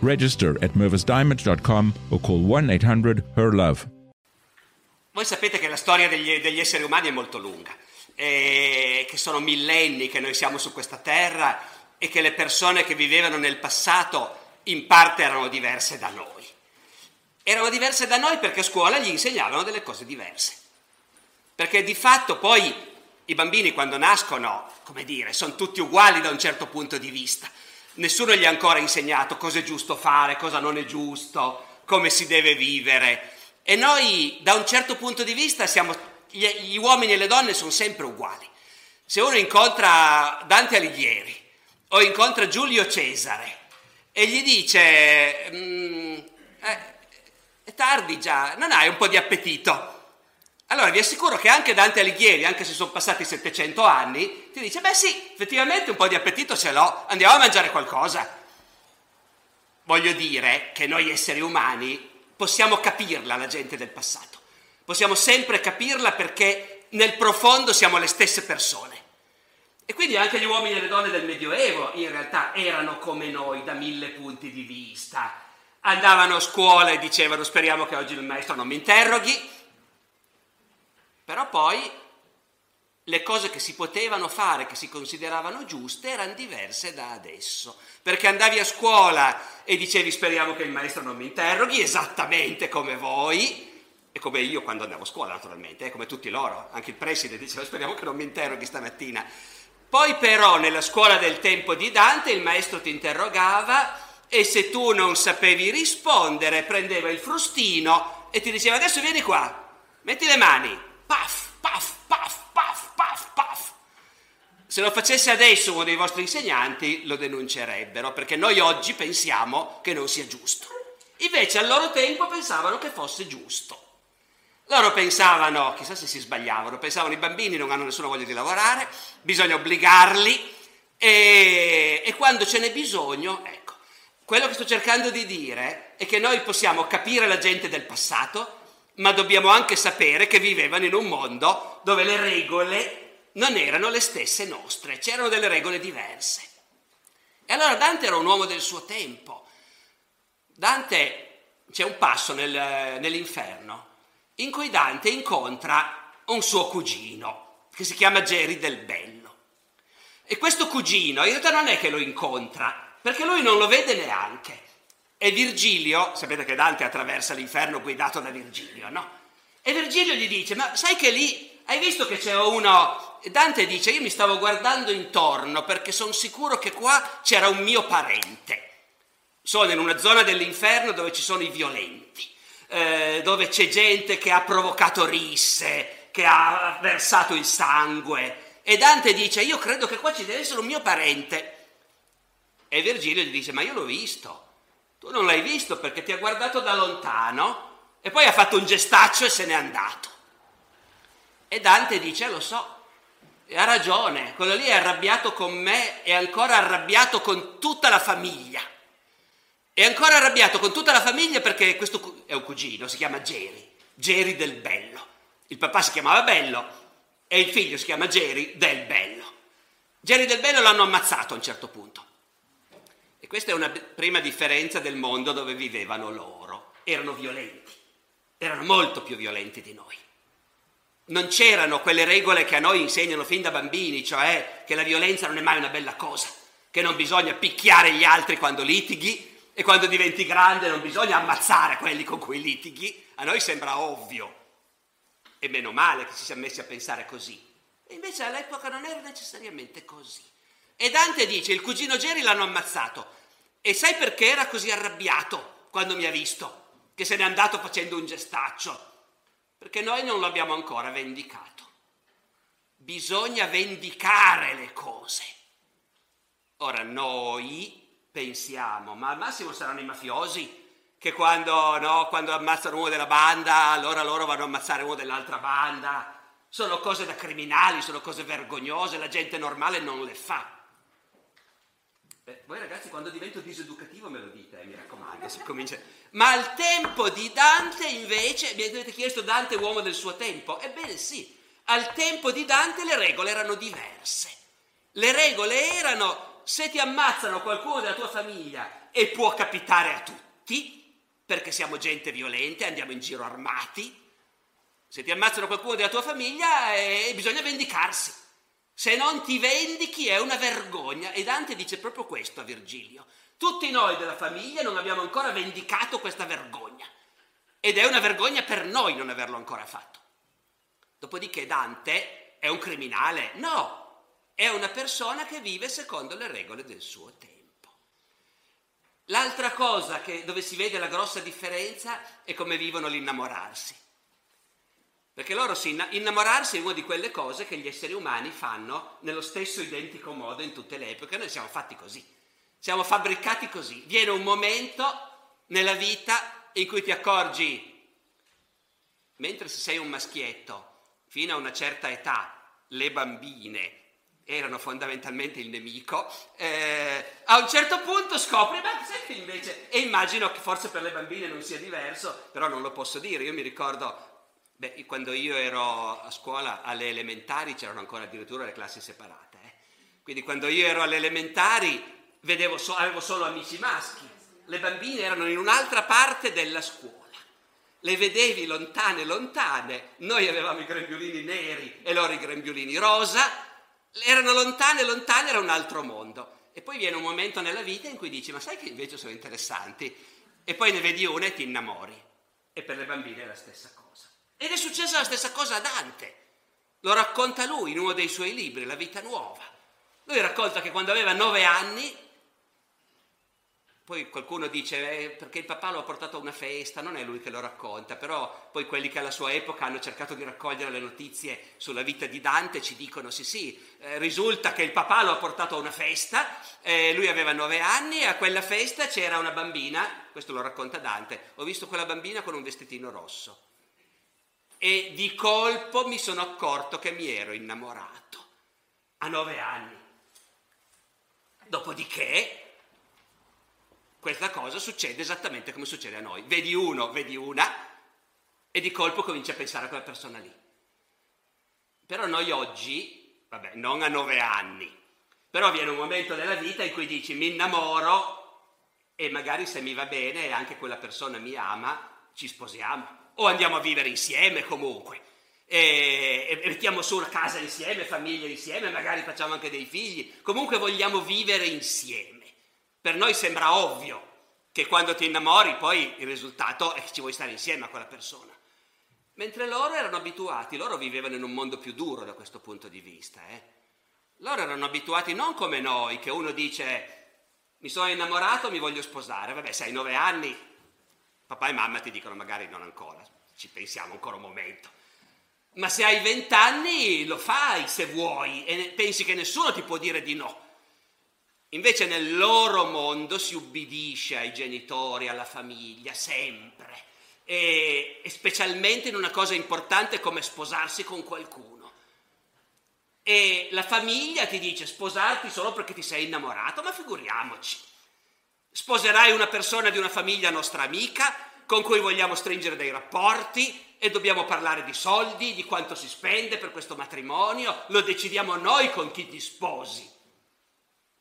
Register at mervisdiamond.com or call 1 800 HER LOVE. Voi sapete che la storia degli, degli esseri umani è molto lunga, e che sono millenni che noi siamo su questa terra e che le persone che vivevano nel passato in parte erano diverse da noi. Erano diverse da noi perché a scuola gli insegnavano delle cose diverse. Perché di fatto poi i bambini quando nascono, come dire, sono tutti uguali da un certo punto di vista nessuno gli ha ancora insegnato cosa è giusto fare, cosa non è giusto, come si deve vivere. E noi, da un certo punto di vista, siamo, gli, gli uomini e le donne sono sempre uguali. Se uno incontra Dante Alighieri o incontra Giulio Cesare e gli dice, mm, eh, è tardi già, non hai un po' di appetito? Allora vi assicuro che anche Dante Alighieri, anche se sono passati 700 anni, ti dice, beh sì, effettivamente un po' di appetito ce l'ho, andiamo a mangiare qualcosa. Voglio dire che noi esseri umani possiamo capirla la gente del passato, possiamo sempre capirla perché nel profondo siamo le stesse persone. E quindi anche gli uomini e le donne del Medioevo in realtà erano come noi da mille punti di vista. Andavano a scuola e dicevano speriamo che oggi il maestro non mi interroghi, però poi le cose che si potevano fare, che si consideravano giuste, erano diverse da adesso. Perché andavi a scuola e dicevi speriamo che il maestro non mi interroghi, esattamente come voi, e come io quando andavo a scuola naturalmente, eh, come tutti loro, anche il preside diceva speriamo che non mi interroghi stamattina. Poi però nella scuola del tempo di Dante il maestro ti interrogava e se tu non sapevi rispondere prendeva il frustino e ti diceva adesso vieni qua, metti le mani, Paf, paf, paf, paf, paf, paf. Se lo facesse adesso uno dei vostri insegnanti lo denuncerebbero perché noi oggi pensiamo che non sia giusto. Invece al loro tempo pensavano che fosse giusto. Loro pensavano, chissà se si sbagliavano, pensavano i bambini non hanno nessuna voglia di lavorare, bisogna obbligarli e, e quando ce n'è bisogno, ecco, quello che sto cercando di dire è che noi possiamo capire la gente del passato, ma dobbiamo anche sapere che vivevano in un mondo dove le regole non erano le stesse nostre, c'erano delle regole diverse. E allora Dante era un uomo del suo tempo. Dante, c'è un passo nel, nell'inferno in cui Dante incontra un suo cugino che si chiama Geri del Bello. E questo cugino in realtà non è che lo incontra, perché lui non lo vede neanche. E Virgilio, sapete che Dante attraversa l'inferno guidato da Virgilio, no? E Virgilio gli dice, ma sai che lì, hai visto che c'è uno... Dante dice, io mi stavo guardando intorno perché sono sicuro che qua c'era un mio parente. Sono in una zona dell'inferno dove ci sono i violenti, eh, dove c'è gente che ha provocato risse, che ha versato il sangue. E Dante dice, io credo che qua ci deve essere un mio parente. E Virgilio gli dice, ma io l'ho visto. Tu non l'hai visto perché ti ha guardato da lontano e poi ha fatto un gestaccio e se n'è andato. E Dante dice, lo so, ha ragione, quello lì è arrabbiato con me, è ancora arrabbiato con tutta la famiglia. È ancora arrabbiato con tutta la famiglia perché questo è un cugino, si chiama Geri, Geri del Bello. Il papà si chiamava Bello e il figlio si chiama Geri del Bello. Geri del Bello l'hanno ammazzato a un certo punto. Questa è una prima differenza del mondo dove vivevano loro. Erano violenti, erano molto più violenti di noi. Non c'erano quelle regole che a noi insegnano fin da bambini, cioè che la violenza non è mai una bella cosa, che non bisogna picchiare gli altri quando litighi E quando diventi grande non bisogna ammazzare quelli con cui litighi, a noi sembra ovvio. E meno male che ci siamo messi a pensare così. E invece all'epoca non era necessariamente così. E Dante dice, il cugino Geri l'hanno ammazzato. E sai perché era così arrabbiato quando mi ha visto? Che se n'è andato facendo un gestaccio. Perché noi non l'abbiamo ancora vendicato. Bisogna vendicare le cose. Ora noi pensiamo, ma al massimo saranno i mafiosi che quando, no, quando ammazzano uno della banda, allora loro vanno a ammazzare uno dell'altra banda. Sono cose da criminali, sono cose vergognose, la gente normale non le fa. Beh, voi ragazzi quando divento diseducativo me lo dite, eh, mi raccomando, si comincia. Ma al tempo di Dante invece, mi avete chiesto Dante uomo del suo tempo? Ebbene sì, al tempo di Dante le regole erano diverse. Le regole erano se ti ammazzano qualcuno della tua famiglia e può capitare a tutti, perché siamo gente violente, andiamo in giro armati. Se ti ammazzano qualcuno della tua famiglia eh, bisogna vendicarsi. Se non ti vendichi è una vergogna. E Dante dice proprio questo a Virgilio. Tutti noi della famiglia non abbiamo ancora vendicato questa vergogna. Ed è una vergogna per noi non averlo ancora fatto. Dopodiché Dante è un criminale? No, è una persona che vive secondo le regole del suo tempo. L'altra cosa che, dove si vede la grossa differenza è come vivono l'innamorarsi. Perché loro si innamorarsi è una di quelle cose che gli esseri umani fanno nello stesso identico modo in tutte le epoche. Noi siamo fatti così, siamo fabbricati così. Viene un momento nella vita in cui ti accorgi, mentre se sei un maschietto, fino a una certa età, le bambine erano fondamentalmente il nemico, eh, a un certo punto scopri, ma senti invece, e immagino che forse per le bambine non sia diverso, però non lo posso dire, io mi ricordo, beh, quando io ero a scuola alle elementari c'erano ancora addirittura le classi separate, eh. quindi quando io ero alle elementari so, avevo solo amici maschi, le bambine erano in un'altra parte della scuola. Le vedevi lontane, lontane, noi avevamo i grembiulini neri e loro i grembiulini rosa, erano lontane, lontane, era un altro mondo. E poi viene un momento nella vita in cui dici, ma sai che invece sono interessanti? E poi ne vedi una e ti innamori. E per le bambine è la stessa cosa. Ed è successa la stessa cosa a Dante. Lo racconta lui in uno dei suoi libri, La vita nuova. Lui racconta che quando aveva nove anni poi qualcuno dice eh, perché il papà lo ha portato a una festa, non è lui che lo racconta, però poi quelli che alla sua epoca hanno cercato di raccogliere le notizie sulla vita di Dante ci dicono sì sì, eh, risulta che il papà lo ha portato a una festa, eh, lui aveva nove anni e a quella festa c'era una bambina, questo lo racconta Dante, ho visto quella bambina con un vestitino rosso e di colpo mi sono accorto che mi ero innamorato a nove anni. Dopodiché questa cosa succede esattamente come succede a noi. Vedi uno, vedi una e di colpo cominci a pensare a quella persona lì. Però noi oggi, vabbè, non a nove anni, però viene un momento nella vita in cui dici mi innamoro e magari se mi va bene e anche quella persona mi ama, ci sposiamo o andiamo a vivere insieme comunque. E, e mettiamo su una casa insieme, famiglia insieme, magari facciamo anche dei figli. Comunque vogliamo vivere insieme. Per noi sembra ovvio che quando ti innamori poi il risultato è che ci vuoi stare insieme a quella persona. Mentre loro erano abituati, loro vivevano in un mondo più duro da questo punto di vista. Eh? Loro erano abituati non come noi, che uno dice mi sono innamorato, mi voglio sposare. Vabbè, sei nove anni, papà e mamma ti dicono magari non ancora, ci pensiamo ancora un momento. Ma se hai vent'anni lo fai se vuoi e pensi che nessuno ti può dire di no. Invece nel loro mondo si ubbidisce ai genitori, alla famiglia, sempre, e, e, specialmente in una cosa importante come sposarsi con qualcuno. E la famiglia ti dice sposarti solo perché ti sei innamorato, ma figuriamoci. Sposerai una persona di una famiglia nostra amica con cui vogliamo stringere dei rapporti e dobbiamo parlare di soldi, di quanto si spende per questo matrimonio, lo decidiamo noi con chi ti sposi.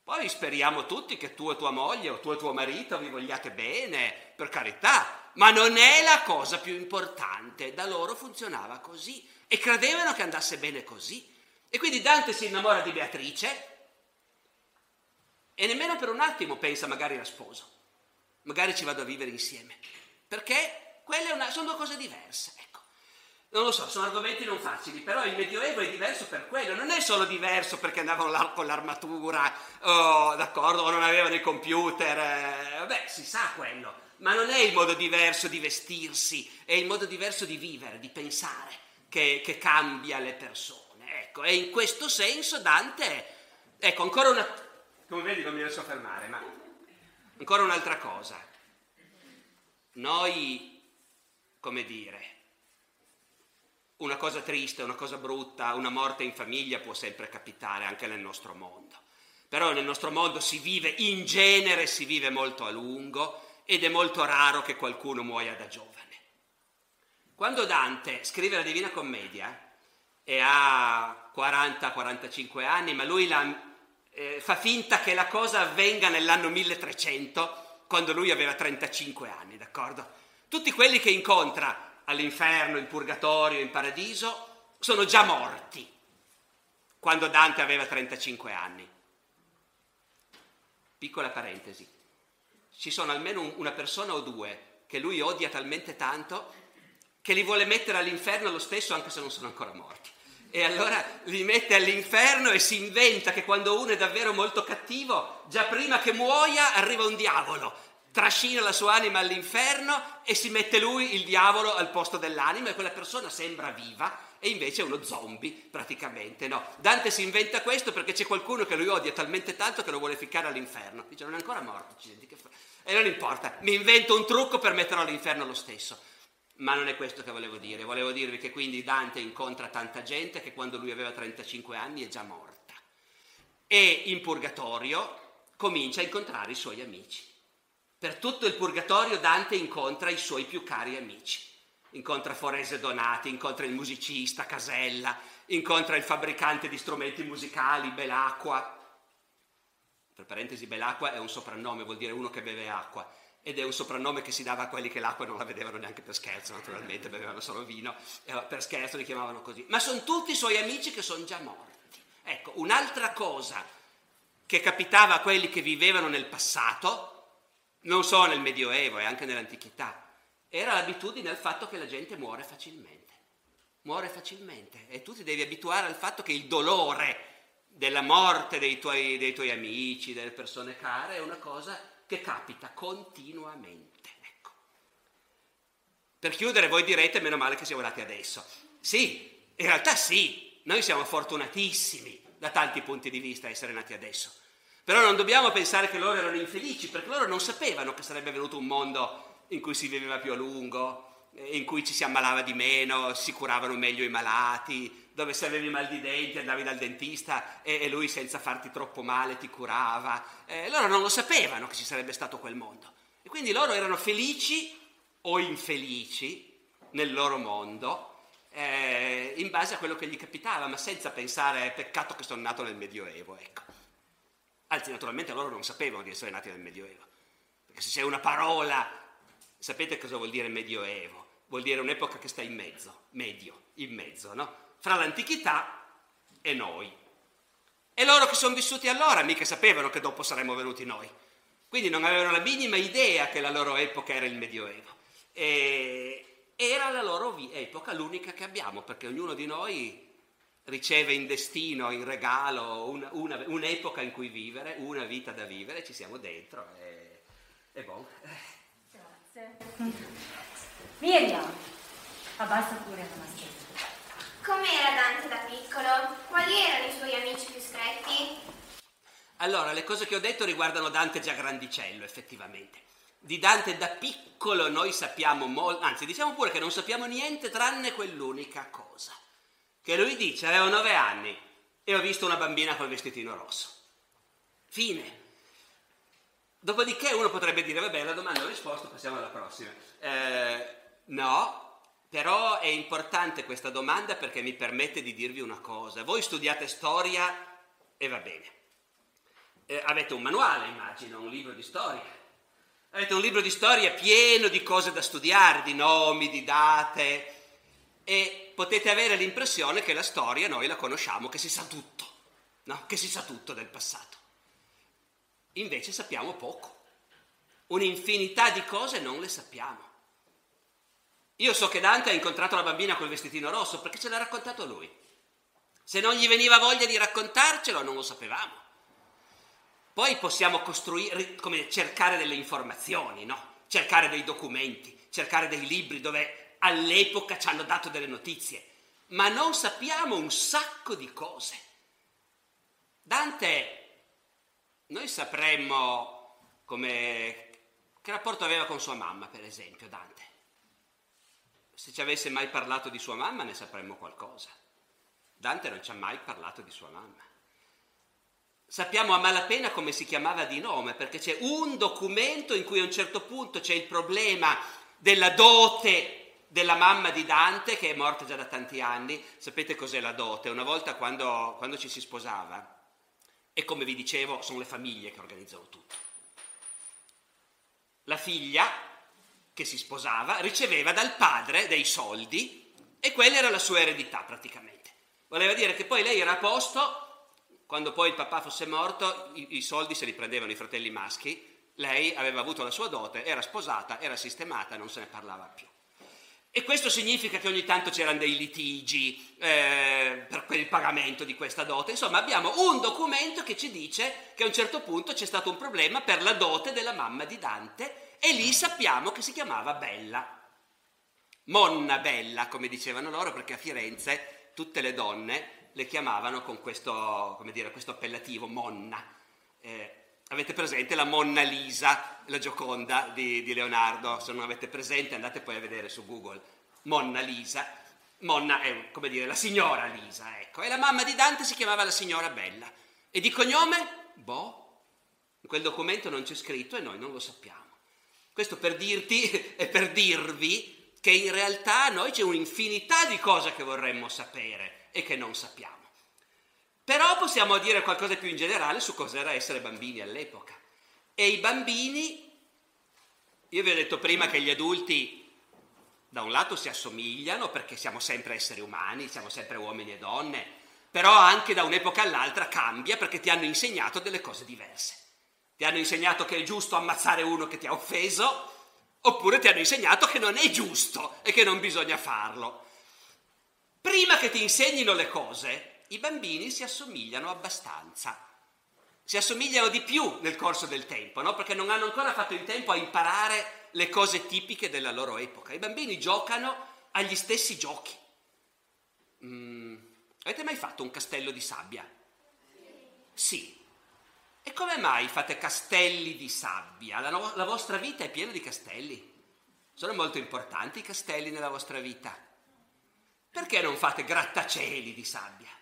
Poi speriamo tutti che tu e tua moglie o tu e tuo marito vi vogliate bene, per carità, ma non è la cosa più importante. Da loro funzionava così e credevano che andasse bene così. E quindi Dante si innamora di Beatrice e nemmeno per un attimo pensa magari la sposo. magari ci vado a vivere insieme. Perché quelle sono due cose diverse. Ecco. Non lo so, sono argomenti non facili, però il Medioevo è diverso per quello, non è solo diverso perché andavano con l'armatura, oh, d'accordo, o non avevano i computer, eh, beh, si sa quello, ma non è il modo diverso di vestirsi, è il modo diverso di vivere, di pensare, che, che cambia le persone. Ecco, e in questo senso Dante, ecco, ancora una, come vedi non mi a fermare, ma ancora un'altra cosa. Noi, come dire, una cosa triste, una cosa brutta, una morte in famiglia può sempre capitare anche nel nostro mondo. Però nel nostro mondo si vive, in genere si vive molto a lungo ed è molto raro che qualcuno muoia da giovane. Quando Dante scrive la Divina Commedia e ha 40-45 anni, ma lui la, eh, fa finta che la cosa avvenga nell'anno 1300, quando lui aveva 35 anni, d'accordo? Tutti quelli che incontra all'inferno, in purgatorio, in paradiso, sono già morti quando Dante aveva 35 anni. Piccola parentesi, ci sono almeno una persona o due che lui odia talmente tanto che li vuole mettere all'inferno lo stesso anche se non sono ancora morti. E allora li mette all'inferno e si inventa che quando uno è davvero molto cattivo, già prima che muoia arriva un diavolo trascina la sua anima all'inferno e si mette lui, il diavolo, al posto dell'anima e quella persona sembra viva e invece è uno zombie praticamente. No. Dante si inventa questo perché c'è qualcuno che lui odia talmente tanto che lo vuole ficcare all'inferno. Dice non è ancora morto, e non importa, mi invento un trucco per metterlo all'inferno lo stesso. Ma non è questo che volevo dire, volevo dirvi che quindi Dante incontra tanta gente che quando lui aveva 35 anni è già morta. E in purgatorio comincia a incontrare i suoi amici. Per tutto il purgatorio Dante incontra i suoi più cari amici. Incontra Forese Donati, incontra il musicista Casella, incontra il fabbricante di strumenti musicali Belacqua. Per parentesi, Belacqua è un soprannome, vuol dire uno che beve acqua. Ed è un soprannome che si dava a quelli che l'acqua non la vedevano neanche per scherzo, naturalmente, bevevano solo vino, e per scherzo li chiamavano così. Ma sono tutti i suoi amici che sono già morti. Ecco, un'altra cosa che capitava a quelli che vivevano nel passato, non solo nel Medioevo e anche nell'antichità, era l'abitudine al fatto che la gente muore facilmente. Muore facilmente e tu ti devi abituare al fatto che il dolore della morte dei tuoi, dei tuoi amici, delle persone care, è una cosa che capita continuamente. Ecco. Per chiudere, voi direte, meno male che siamo nati adesso. Sì, in realtà sì, noi siamo fortunatissimi da tanti punti di vista essere nati adesso. Però non dobbiamo pensare che loro erano infelici, perché loro non sapevano che sarebbe venuto un mondo in cui si viveva più a lungo, in cui ci si ammalava di meno, si curavano meglio i malati, dove se avevi mal di denti andavi dal dentista e, e lui senza farti troppo male ti curava. Eh, loro non lo sapevano che ci sarebbe stato quel mondo. E quindi loro erano felici o infelici nel loro mondo eh, in base a quello che gli capitava, ma senza pensare peccato che sono nato nel Medioevo, ecco. Anzi, naturalmente loro non sapevano di essere nati nel Medioevo. Perché se c'è una parola, sapete cosa vuol dire Medioevo? Vuol dire un'epoca che sta in mezzo, medio, in mezzo, no? Fra l'antichità e noi. E loro che sono vissuti allora mica sapevano che dopo saremmo venuti noi. Quindi non avevano la minima idea che la loro epoca era il Medioevo. E era la loro epoca l'unica che abbiamo, perché ognuno di noi riceve in destino, in regalo una, una, un'epoca in cui vivere, una vita da vivere, ci siamo dentro e, e buon. Grazie. Miriam, abbassa pure la maschera. Com'era Dante da piccolo? Quali erano i suoi amici più stretti? Allora, le cose che ho detto riguardano Dante già grandicello, effettivamente. Di Dante da piccolo noi sappiamo molto, anzi diciamo pure che non sappiamo niente tranne quell'unica cosa che lui dice, avevo nove anni e ho visto una bambina col vestitino rosso. Fine. Dopodiché uno potrebbe dire, vabbè, la domanda ho risposto, passiamo alla prossima. Eh, no, però è importante questa domanda perché mi permette di dirvi una cosa. Voi studiate storia e va bene. Eh, avete un manuale, immagino, un libro di storia. Avete un libro di storia pieno di cose da studiare, di nomi, di date, e potete avere l'impressione che la storia noi la conosciamo, che si sa tutto, no? che si sa tutto del passato. Invece sappiamo poco. un'infinità di cose non le sappiamo. Io so che Dante ha incontrato la bambina col vestitino rosso perché ce l'ha raccontato lui. Se non gli veniva voglia di raccontarcelo, non lo sapevamo. Poi possiamo costruire, come cercare delle informazioni, no? Cercare dei documenti, cercare dei libri dove all'epoca ci hanno dato delle notizie, ma non sappiamo un sacco di cose. Dante, noi sapremmo come, che rapporto aveva con sua mamma, per esempio, Dante. Se ci avesse mai parlato di sua mamma ne sapremmo qualcosa. Dante non ci ha mai parlato di sua mamma. Sappiamo a malapena come si chiamava di nome, perché c'è un documento in cui a un certo punto c'è il problema della dote della mamma di Dante, che è morta già da tanti anni. Sapete cos'è la dote? Una volta quando, quando ci si sposava, e come vi dicevo, sono le famiglie che organizzano tutto. La figlia che si sposava riceveva dal padre dei soldi e quella era la sua eredità praticamente. Voleva dire che poi lei era a posto, quando poi il papà fosse morto, i, i soldi se li prendevano i fratelli maschi, lei aveva avuto la sua dote, era sposata, era sistemata, non se ne parlava più. E questo significa che ogni tanto c'erano dei litigi eh, per il pagamento di questa dote. Insomma, abbiamo un documento che ci dice che a un certo punto c'è stato un problema per la dote della mamma di Dante e lì sappiamo che si chiamava Bella. Monna Bella, come dicevano loro, perché a Firenze tutte le donne le chiamavano con questo, dire, questo appellativo Monna. Eh, avete presente la Monna Lisa, la Gioconda di, di, Leonardo? Se non avete presente andate poi a vedere su Google. Monna Lisa. Monna è come dire la signora Lisa, ecco. E la mamma di Dante si chiamava la signora Bella. E di cognome? Boh. In quel documento non c'è scritto e noi non lo sappiamo. Questo per dirti e per dirvi che in realtà noi c'è un'infinità di cose che vorremmo sapere e che non sappiamo. Però possiamo dire qualcosa più in generale su cos'era essere bambini all'epoca. E i bambini, io vi ho detto prima che gli adulti da un lato si assomigliano perché siamo sempre esseri umani, siamo sempre uomini e donne, però anche da un'epoca all'altra cambia perché ti hanno insegnato delle cose diverse. Ti hanno insegnato che è giusto ammazzare uno che ti ha offeso, oppure ti hanno insegnato che non è giusto e che non bisogna farlo. Prima che ti insegnino le cose, i bambini si assomigliano abbastanza. Si assomigliano di più nel corso del tempo, no? perché non hanno ancora fatto in tempo a imparare le cose tipiche della loro epoca. I bambini giocano agli stessi giochi. Mm, avete mai fatto un castello di sabbia? Sì. E come mai fate castelli di sabbia? La, no- la vostra vita è piena di castelli. Sono molto importanti i castelli nella vostra vita. Perché non fate grattacieli di sabbia?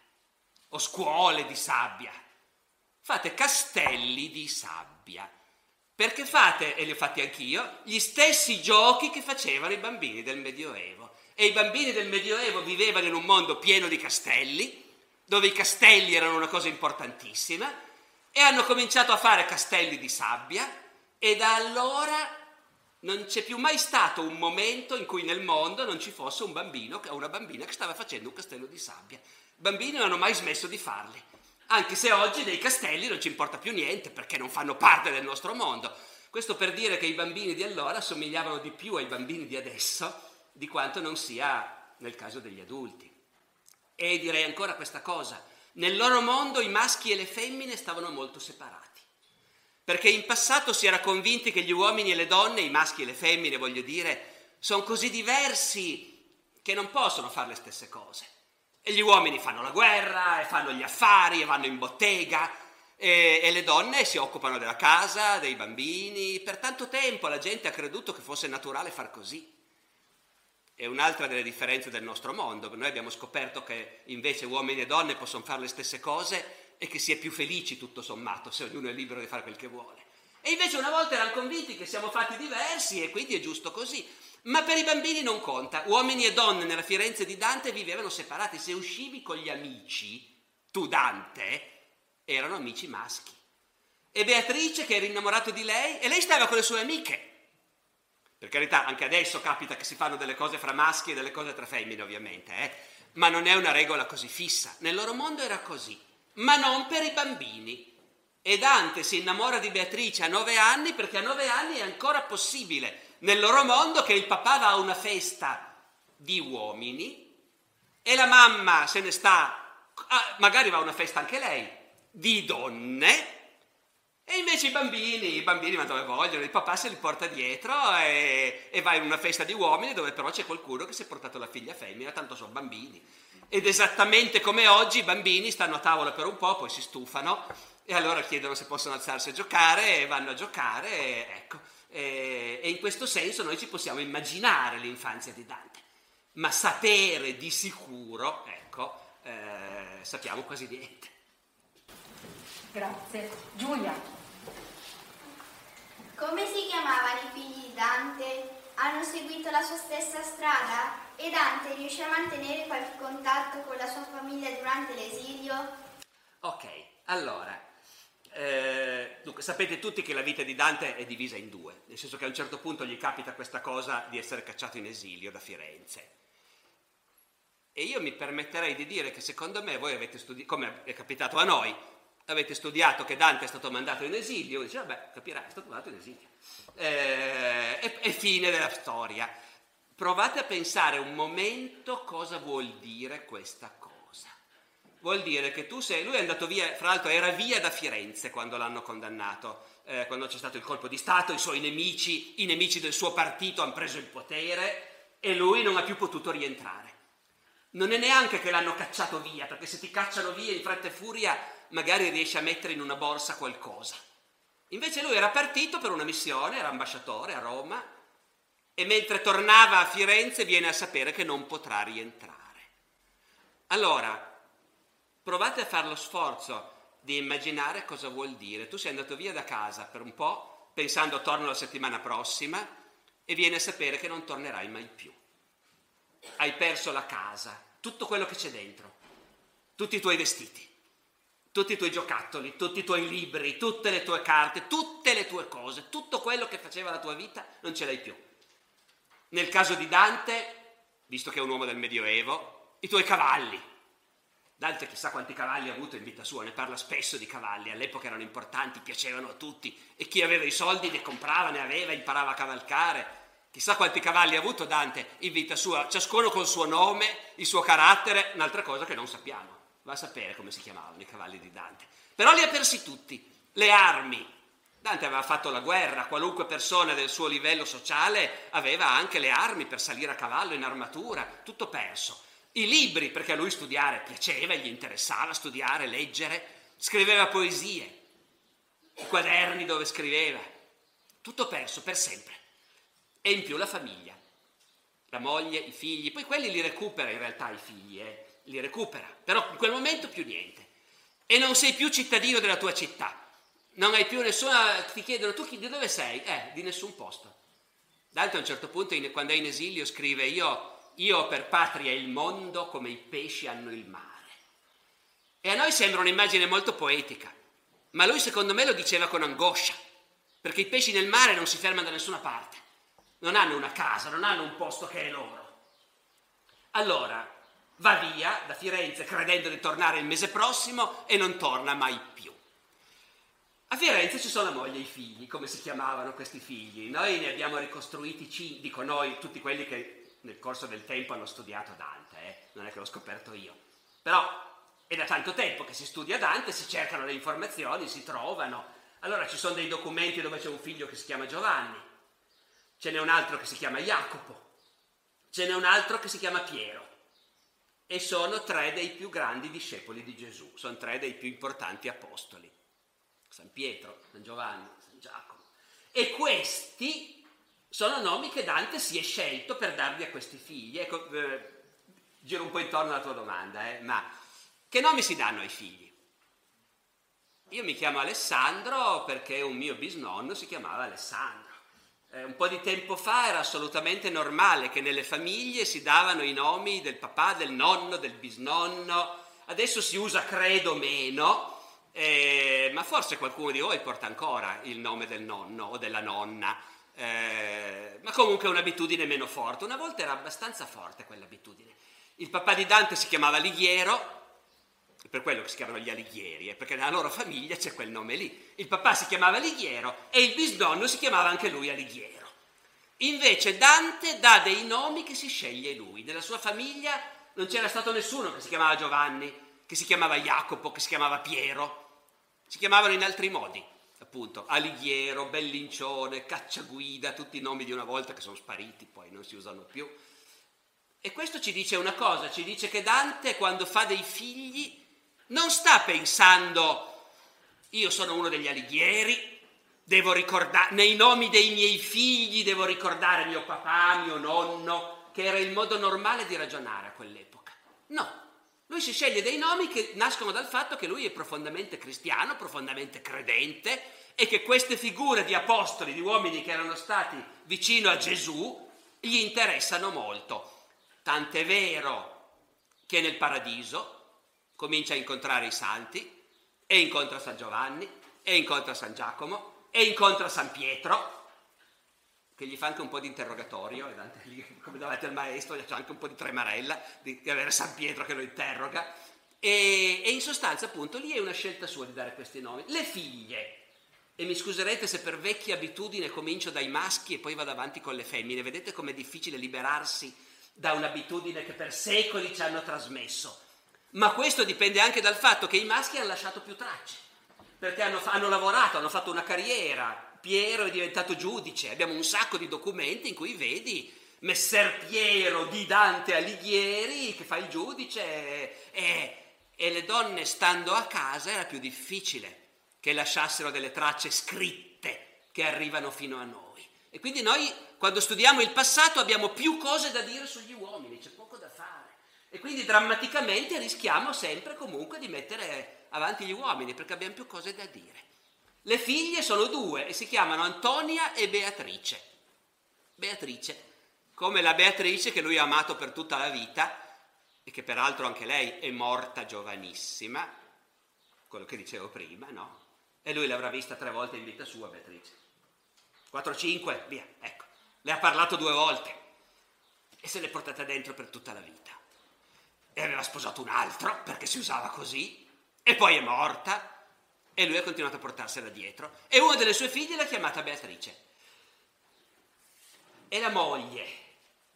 O scuole di sabbia? Fate castelli di sabbia. Perché fate, e li ho fatti anch'io, gli stessi giochi che facevano i bambini del Medioevo. E i bambini del Medioevo vivevano in un mondo pieno di castelli, dove i castelli erano una cosa importantissima, e hanno cominciato a fare castelli di sabbia e da allora non c'è più mai stato un momento in cui nel mondo non ci fosse un bambino o una bambina che stava facendo un castello di sabbia. Bambini non hanno mai smesso di farli, anche se oggi dei castelli non ci importa più niente perché non fanno parte del nostro mondo. Questo per dire che i bambini di allora somigliavano di più ai bambini di adesso di quanto non sia nel caso degli adulti. E direi ancora questa cosa nel loro mondo i maschi e le femmine stavano molto separati, perché in passato si era convinti che gli uomini e le donne, i maschi e le femmine, voglio dire, sono così diversi che non possono fare le stesse cose. E gli uomini fanno la guerra, e fanno gli affari, e vanno in bottega, e, e, le donne si occupano della casa, dei bambini. Per tanto tempo la gente ha creduto che fosse naturale far così è un'altra delle differenze del nostro mondo. Noi abbiamo scoperto che invece uomini e donne possono fare le stesse cose e che si è più felici tutto sommato se ognuno è libero di fare quel che vuole. E invece una volta erano convinti che siamo fatti diversi e quindi è giusto così. Ma per i bambini non conta. Uomini e donne nella Firenze di Dante vivevano separati. Se uscivi con gli amici, tu Dante, erano amici maschi. E Beatrice, che era innamorato di lei, e lei stava con le sue amiche. Per carità, anche adesso capita che si fanno delle cose fra maschi e delle cose tra femmine, ovviamente, eh? ma non è una regola così fissa. Nel loro mondo era così, ma non per i bambini. E Dante si innamora di Beatrice a nove anni perché a nove anni è ancora possibile nel loro mondo che il papà va a una festa di uomini e la mamma se ne sta, ah, magari va a una festa anche lei, di donne, e invece i bambini, i bambini vanno dove vogliono, il papà se li porta dietro e, e, va in una festa di uomini dove però c'è qualcuno che si è portato la figlia femmina, tanto sono bambini. Ed esattamente come oggi i bambini stanno a tavola per un po', poi si stufano e allora chiedono se possono alzarsi a giocare e vanno a giocare, e, ecco. E, e in questo senso noi ci possiamo immaginare l'infanzia di Dante, ma sapere di sicuro, ecco, eh, sappiamo quasi niente. Grazie. Giulia. Come si chiamavano i figli di Dante? Hanno seguito la sua stessa strada? E Dante riuscì a mantenere qualche contatto con la sua famiglia durante l'esilio? Ok, allora, eh, dunque, sapete tutti che la vita di Dante è divisa in due, nel senso che a un certo punto gli capita questa cosa di essere cacciato in esilio da Firenze. E io mi permetterei di dire che secondo me voi avete studiato, come è capitato a noi, avete studiato che Dante è stato mandato in esilio, dice vabbè, capirai, è stato mandato in esilio. Eh, e, e fine della storia. Provate a pensare un momento cosa vuol dire questa cosa. Vuol dire che tu sei, lui è andato via, fra l'altro era via da Firenze quando l'hanno condannato, eh, quando c'è stato il colpo di Stato, i suoi nemici, i nemici del suo partito hanno preso il potere e lui non ha più potuto rientrare. Non è neanche che l'hanno cacciato via, perché se ti cacciano via in fretta e furia magari riesce a mettere in una borsa qualcosa. Invece lui era partito per una missione, era ambasciatore a Roma e mentre tornava a Firenze viene a sapere che non potrà rientrare. Allora, provate a fare lo sforzo di immaginare cosa vuol dire. Tu sei andato via da casa per un po', pensando torno la settimana prossima, e vieni a sapere che non tornerai mai più. Hai perso la casa, tutto quello che c'è dentro, tutti i tuoi vestiti tutti i tuoi giocattoli, tutti i tuoi libri, tutte le tue carte, tutte le tue cose, tutto quello che faceva la tua vita non ce l'hai più. Nel caso di Dante, visto che è un uomo del Medioevo, i tuoi cavalli. Dante chissà quanti cavalli ha avuto in vita sua, ne parla spesso di cavalli, all'epoca erano importanti, piacevano a tutti e chi aveva i soldi ne comprava, ne aveva, imparava a cavalcare. Chissà quanti cavalli ha avuto Dante in vita sua, ciascuno col suo nome, il suo carattere, un'altra cosa che non sappiamo. Va a sapere come si chiamavano i cavalli di Dante. Però li ha persi tutti. Le armi. Dante aveva fatto la guerra, qualunque persona del suo livello sociale aveva anche le armi per salire a cavallo in armatura, tutto perso. I libri, perché a lui studiare piaceva, gli interessava studiare, leggere, scriveva poesie, i quaderni dove scriveva, tutto perso per sempre. E in più la famiglia, la moglie, i figli, poi quelli li recupera in realtà i figli, eh li recupera, però in quel momento più niente. E non sei più cittadino della tua città, non hai più nessuna, ti chiedono tu di dove sei? Eh, di nessun posto. D'altro a un certo punto, quando è in esilio, scrive io, io ho per patria il mondo come i pesci hanno il mare. E a noi sembra un'immagine molto poetica, ma lui secondo me lo diceva con angoscia, perché i pesci nel mare non si fermano da nessuna parte, non hanno una casa, non hanno un posto che è loro. Allora, va via da Firenze credendo di tornare il mese prossimo e non torna mai più. A Firenze ci sono la moglie e i figli, come si chiamavano questi figli. Noi ne abbiamo ricostruiti, dico noi, tutti quelli che nel corso del tempo hanno studiato Dante, eh? non è che l'ho scoperto io. Però è da tanto tempo che si studia Dante, si cercano le informazioni, si trovano. Allora ci sono dei documenti dove c'è un figlio che si chiama Giovanni, ce n'è un altro che si chiama Jacopo, ce n'è un altro che si chiama Piero e sono tre dei più grandi discepoli di Gesù, sono tre dei più importanti apostoli, San Pietro, San Giovanni, San Giacomo. E questi sono nomi che Dante si è scelto per darli a questi figli. Ecco, eh, giro un po' intorno alla tua domanda, eh, ma che nomi si danno ai figli? Io mi chiamo Alessandro perché un mio bisnonno si chiamava Alessandro. Eh, un po' di tempo fa era assolutamente normale che nelle famiglie si davano i nomi del papà, del nonno, del bisnonno. Adesso si usa credo meno, eh, ma forse qualcuno di voi porta ancora il nome del nonno o della nonna. Eh, ma comunque è un'abitudine meno forte. Una volta era abbastanza forte quell'abitudine. Il papà di Dante si chiamava Lighiero, per quello che si chiamano gli Alighieri, eh, perché nella loro famiglia c'è quel nome lì. Il papà si chiamava Alighiero e il bisnonno si chiamava anche lui Alighiero. Invece Dante dà dei nomi che si sceglie lui. Nella sua famiglia non c'era stato nessuno che si chiamava Giovanni, che si chiamava Jacopo, che si chiamava Piero. Si chiamavano in altri modi, appunto, Alighiero, Bellincione, Cacciaguida, tutti i nomi di una volta che sono spariti, poi non si usano più. E questo ci dice una cosa, ci dice che Dante quando fa dei figli non sta pensando io sono uno degli Alighieri, devo ricordare, nei nomi dei miei figli devo ricordare mio papà, mio nonno, che era il modo normale di ragionare a quell'epoca. No, lui si sceglie dei nomi che nascono dal fatto che lui è profondamente cristiano, profondamente credente e che queste figure di apostoli, di uomini che erano stati vicino a Gesù, gli interessano molto. Tant'è vero che nel paradiso comincia a incontrare i santi e incontra San Giovanni e incontra San Giacomo e incontra San Pietro, che gli fa anche un po' di interrogatorio, come davanti al maestro, c'è anche un po' di tremarella di, di avere San Pietro che lo interroga, e, e in sostanza appunto lì è una scelta sua di dare questi nomi. Le figlie, e mi scuserete se per vecchia abitudine comincio dai maschi e poi vado avanti con le femmine, vedete com'è difficile liberarsi da un'abitudine che per secoli ci hanno trasmesso. Ma questo dipende anche dal fatto che i maschi hanno lasciato più tracce perché hanno, hanno lavorato, hanno fatto una carriera. Piero è diventato giudice, abbiamo un sacco di documenti in cui vedi Messer Piero di Dante Alighieri che fa il giudice e, e le donne stando a casa era più difficile che lasciassero delle tracce scritte che arrivano fino a noi. E quindi noi quando studiamo il passato abbiamo più cose da dire sugli uomini, c'è poco da fare. E quindi drammaticamente rischiamo sempre comunque di mettere avanti gli uomini perché abbiamo più cose da dire. Le figlie sono due e si chiamano Antonia e Beatrice. Beatrice, come la Beatrice che lui ha amato per tutta la vita e che peraltro anche lei è morta giovanissima, quello che dicevo prima, no? E lui l'avrà vista tre volte in vita sua, Beatrice. 4-5, via, ecco. Le ha parlato due volte e se l'è portata dentro per tutta la vita. E aveva sposato un altro perché si usava così e poi è morta e lui ha continuato a portarsela dietro e una delle sue figlie l'ha chiamata Beatrice. E la moglie,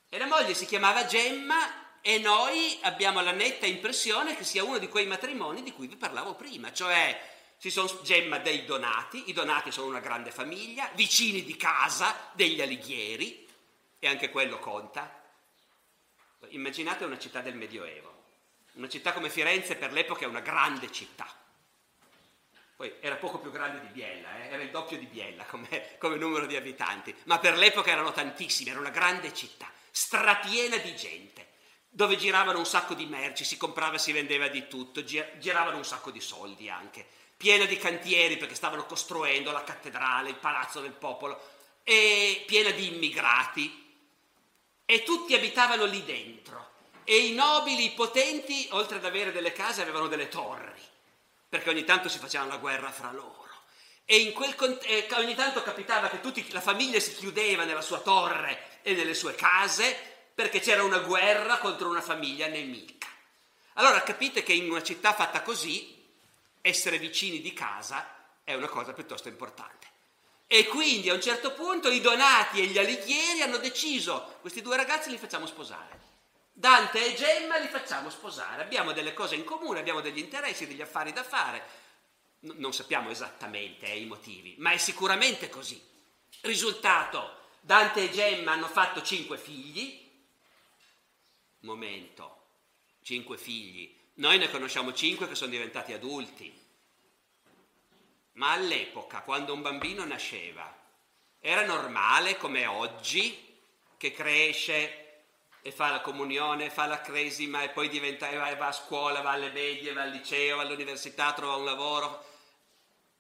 e la moglie si chiamava Gemma e noi abbiamo la netta impressione che sia uno di quei matrimoni di cui vi parlavo prima, cioè ci sono Gemma dei Donati, i Donati sono una grande famiglia, vicini di casa degli Alighieri, e anche quello conta. Immaginate una città del Medioevo, una città come Firenze per l'epoca è una grande città. Poi era poco più grande di Biella, eh? era il doppio di Biella come, come numero di abitanti, ma per l'epoca erano tantissimi, era una grande città, strapiena di gente, dove giravano un sacco di merci, si comprava e si vendeva di tutto, giravano un sacco di soldi anche, piena di cantieri perché stavano costruendo la cattedrale, il palazzo del popolo, e piena di immigrati, e tutti abitavano lì dentro e i nobili, i potenti, oltre ad avere delle case, avevano delle torri, perché ogni tanto si facevano la guerra fra loro. E quel, eh, ogni tanto capitava che tutti, la famiglia si chiudeva nella sua torre e nelle sue case perché c'era una guerra contro una famiglia nemica. Allora capite che in una città fatta così, essere vicini di casa è una cosa piuttosto importante. E quindi a un certo punto i Donati e gli Alighieri hanno deciso, questi due ragazzi li facciamo sposare. Dante e Gemma li facciamo sposare, abbiamo delle cose in comune, abbiamo degli interessi, degli affari da fare. N- non sappiamo esattamente eh, i motivi, ma è sicuramente così. Risultato, Dante e Gemma hanno fatto cinque figli. Momento, cinque figli. Noi ne conosciamo cinque che sono diventati adulti. Ma all'epoca, quando un bambino nasceva, era normale come oggi che cresce e fa la comunione, fa la cresima e poi diventa, va, a scuola, va alle medie, va al liceo, all'università, trova un lavoro.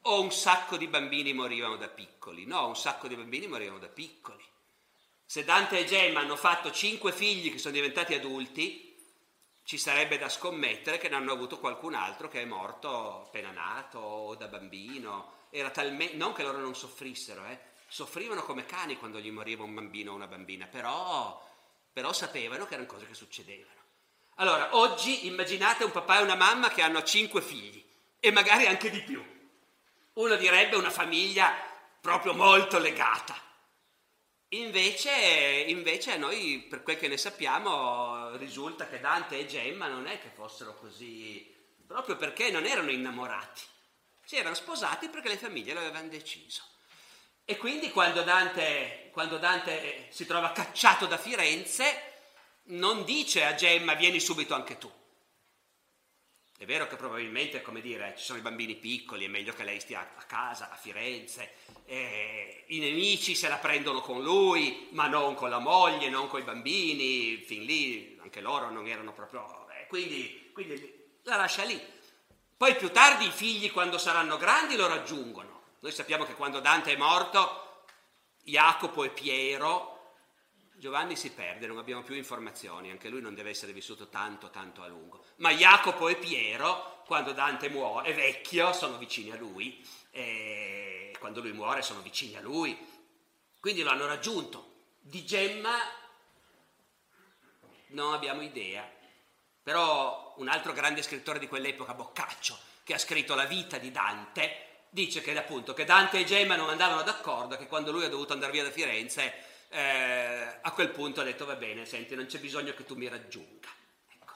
O un sacco di bambini morivano da piccoli. No, un sacco di bambini morivano da piccoli. Se Dante e Gemma hanno fatto cinque figli che sono diventati adulti, ci sarebbe da scommettere che ne hanno avuto qualcun altro che è morto appena nato o da bambino. Era talmente, non che loro non soffrissero, eh, soffrivano come cani quando gli moriva un bambino o una bambina, però però sapevano che erano cose che succedevano. Allora, oggi immaginate un papà e una mamma che hanno cinque figli e magari anche di più. Uno direbbe una famiglia proprio molto legata. Invece, invece a noi, per quel che ne sappiamo, risulta che Dante e Gemma non è che fossero così, proprio perché non erano innamorati. Si erano sposati perché le famiglie lo avevano deciso. E quindi quando Dante, quando Dante si trova cacciato da Firenze, non dice a Gemma vieni subito anche tu. È vero che probabilmente, come dire, ci sono i bambini piccoli, è meglio che lei stia a casa, a Firenze, eh, i nemici se la prendono con lui, ma non con la moglie, non con i bambini, fin lì anche loro non erano proprio... Eh, quindi, quindi la lascia lì. Poi più tardi i figli, quando saranno grandi, lo raggiungono. Noi sappiamo che quando Dante è morto, Jacopo e Piero Giovanni si perde, non abbiamo più informazioni, anche lui non deve essere vissuto tanto, tanto a lungo. Ma Jacopo e Piero, quando Dante muore, è vecchio, sono vicini a lui, e quando lui muore sono vicini a lui, quindi lo hanno raggiunto. Di Gemma non abbiamo idea, però un altro grande scrittore di quell'epoca, Boccaccio, che ha scritto la vita di Dante, dice che appunto che Dante e Gemma non andavano d'accordo, che quando lui è dovuto andare via da Firenze eh, a quel punto ha detto va bene, senti, non c'è bisogno che tu mi raggiunga. Ecco.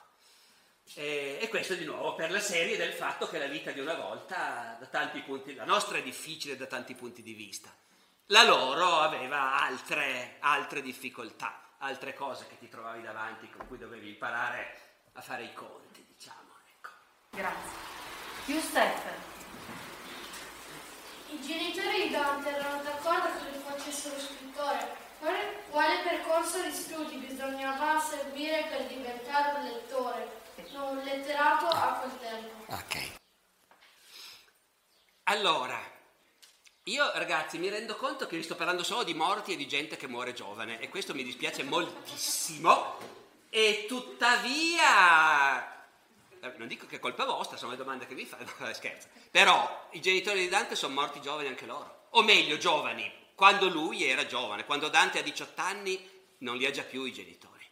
E, e, questo di nuovo per la serie del fatto che la vita di una volta, da tanti punti, la nostra è difficile da tanti punti di vista, la loro aveva altre, altre difficoltà, altre cose che ti trovavi davanti con cui dovevi imparare a fare i conti, diciamo. Ecco. Grazie. Giuseppe. I genitori di Dante erano d'accordo che lui facessero scrittore, quale percorso di studi bisognava seguire per diventare un lettore, non un letterato a quel tempo? Ok. Allora, io ragazzi mi rendo conto che vi sto parlando solo di morti e di gente che muore giovane e questo mi dispiace moltissimo e tuttavia non dico che è colpa vostra, sono le domande che vi fate, scherzo. Però i genitori di Dante sono morti giovani anche loro. O meglio, giovani, quando lui era giovane, quando Dante ha 18 anni non li ha già più i genitori.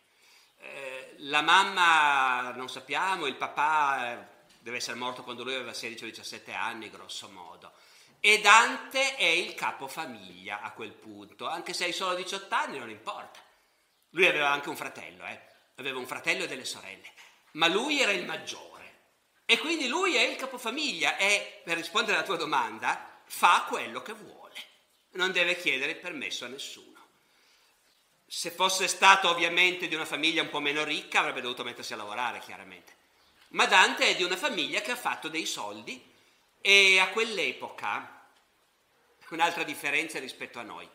Eh, la mamma non sappiamo, il papà eh, deve essere morto quando lui aveva 16 o 17 anni, grosso modo. E Dante è il capofamiglia a quel punto, anche se hai solo 18 anni non importa. Lui aveva anche un fratello, eh? aveva un fratello e delle sorelle, ma lui era il maggiore. E quindi lui è il capofamiglia e, per rispondere alla tua domanda, fa quello che vuole non deve chiedere permesso a nessuno. Se fosse stato ovviamente di una famiglia un po' meno ricca avrebbe dovuto mettersi a lavorare, chiaramente. Ma Dante è di una famiglia che ha fatto dei soldi e a quell'epoca, un'altra differenza rispetto a noi,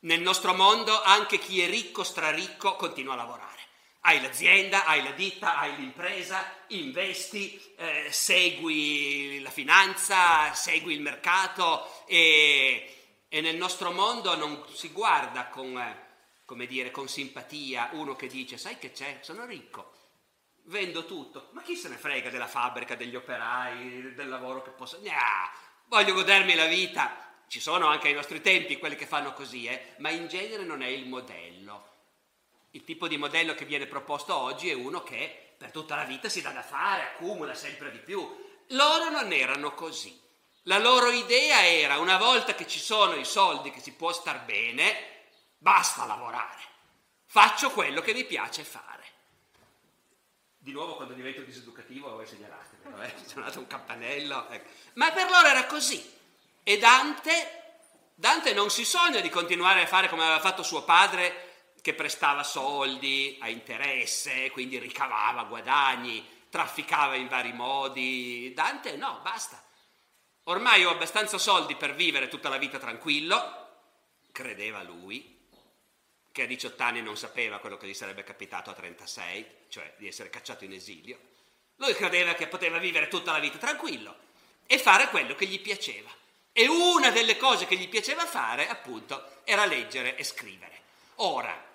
nel nostro mondo anche chi è ricco, straricco, continua a lavorare. Hai l'azienda, hai la ditta, hai l'impresa, investi, eh, segui la finanza, segui il mercato e e nel nostro mondo non si guarda con, eh, dire, con simpatia uno che dice, sai che c'è, sono ricco, vendo tutto, ma chi se ne frega della fabbrica, degli operai, del lavoro che posso... Nah, voglio godermi la vita. Ci sono anche ai nostri tempi quelli che fanno così, eh, ma in genere non è il modello. Il tipo di modello che viene proposto oggi è uno che per tutta la vita si dà da fare, accumula sempre di più. Loro non erano così. La loro idea era, una volta che ci sono i soldi, che si può star bene, basta lavorare. Faccio quello che mi piace fare. Di nuovo quando divento diseducativo voi segnalate, però eh, dato un campanello. Ecco. Ma per loro era così. E Dante, Dante non si sogna di continuare a fare come aveva fatto suo padre, che prestava soldi a interesse, quindi ricavava guadagni, trafficava in vari modi. Dante no, basta Ormai ho abbastanza soldi per vivere tutta la vita tranquillo, credeva lui, che a 18 anni non sapeva quello che gli sarebbe capitato a 36, cioè di essere cacciato in esilio. Lui credeva che poteva vivere tutta la vita tranquillo e fare quello che gli piaceva. E una delle cose che gli piaceva fare, appunto, era leggere e scrivere. Ora,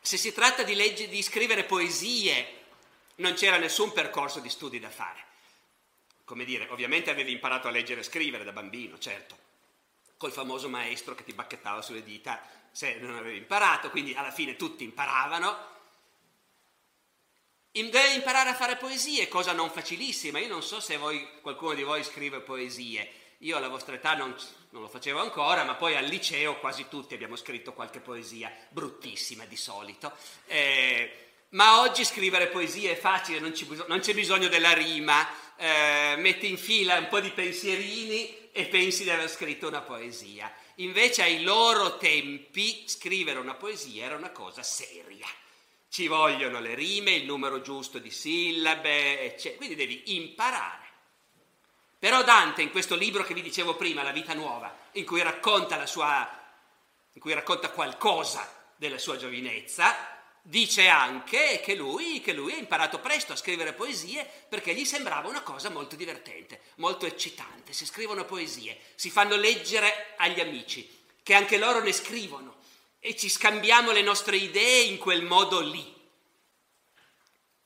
se si tratta di, legge, di scrivere poesie, non c'era nessun percorso di studi da fare come dire, ovviamente avevi imparato a leggere e scrivere da bambino, certo, col famoso maestro che ti bacchettava sulle dita se non avevi imparato, quindi alla fine tutti imparavano, Deve imparare a fare poesie, cosa non facilissima. Io non so se voi, qualcuno di voi scrive poesie. Io alla vostra età non, non, lo facevo ancora, ma poi al liceo quasi tutti abbiamo scritto qualche poesia, bruttissima di solito. Eh, ma oggi scrivere poesie è facile, non, ci, non c'è bisogno della rima, eh, metti in fila un po' di pensierini e pensi di aver scritto una poesia. Invece ai loro tempi scrivere una poesia era una cosa seria. Ci vogliono le rime, il numero giusto di sillabe, eccetera. Quindi devi imparare. Però Dante, in questo libro che vi dicevo prima, La vita nuova, in cui racconta, sua, in cui racconta qualcosa della sua giovinezza, dice anche che lui, che lui ha imparato presto a scrivere poesie perché gli sembrava una cosa molto divertente, molto eccitante. Si scrivono poesie, si fanno leggere agli amici, che anche loro ne scrivono e ci scambiamo le nostre idee in quel modo lì.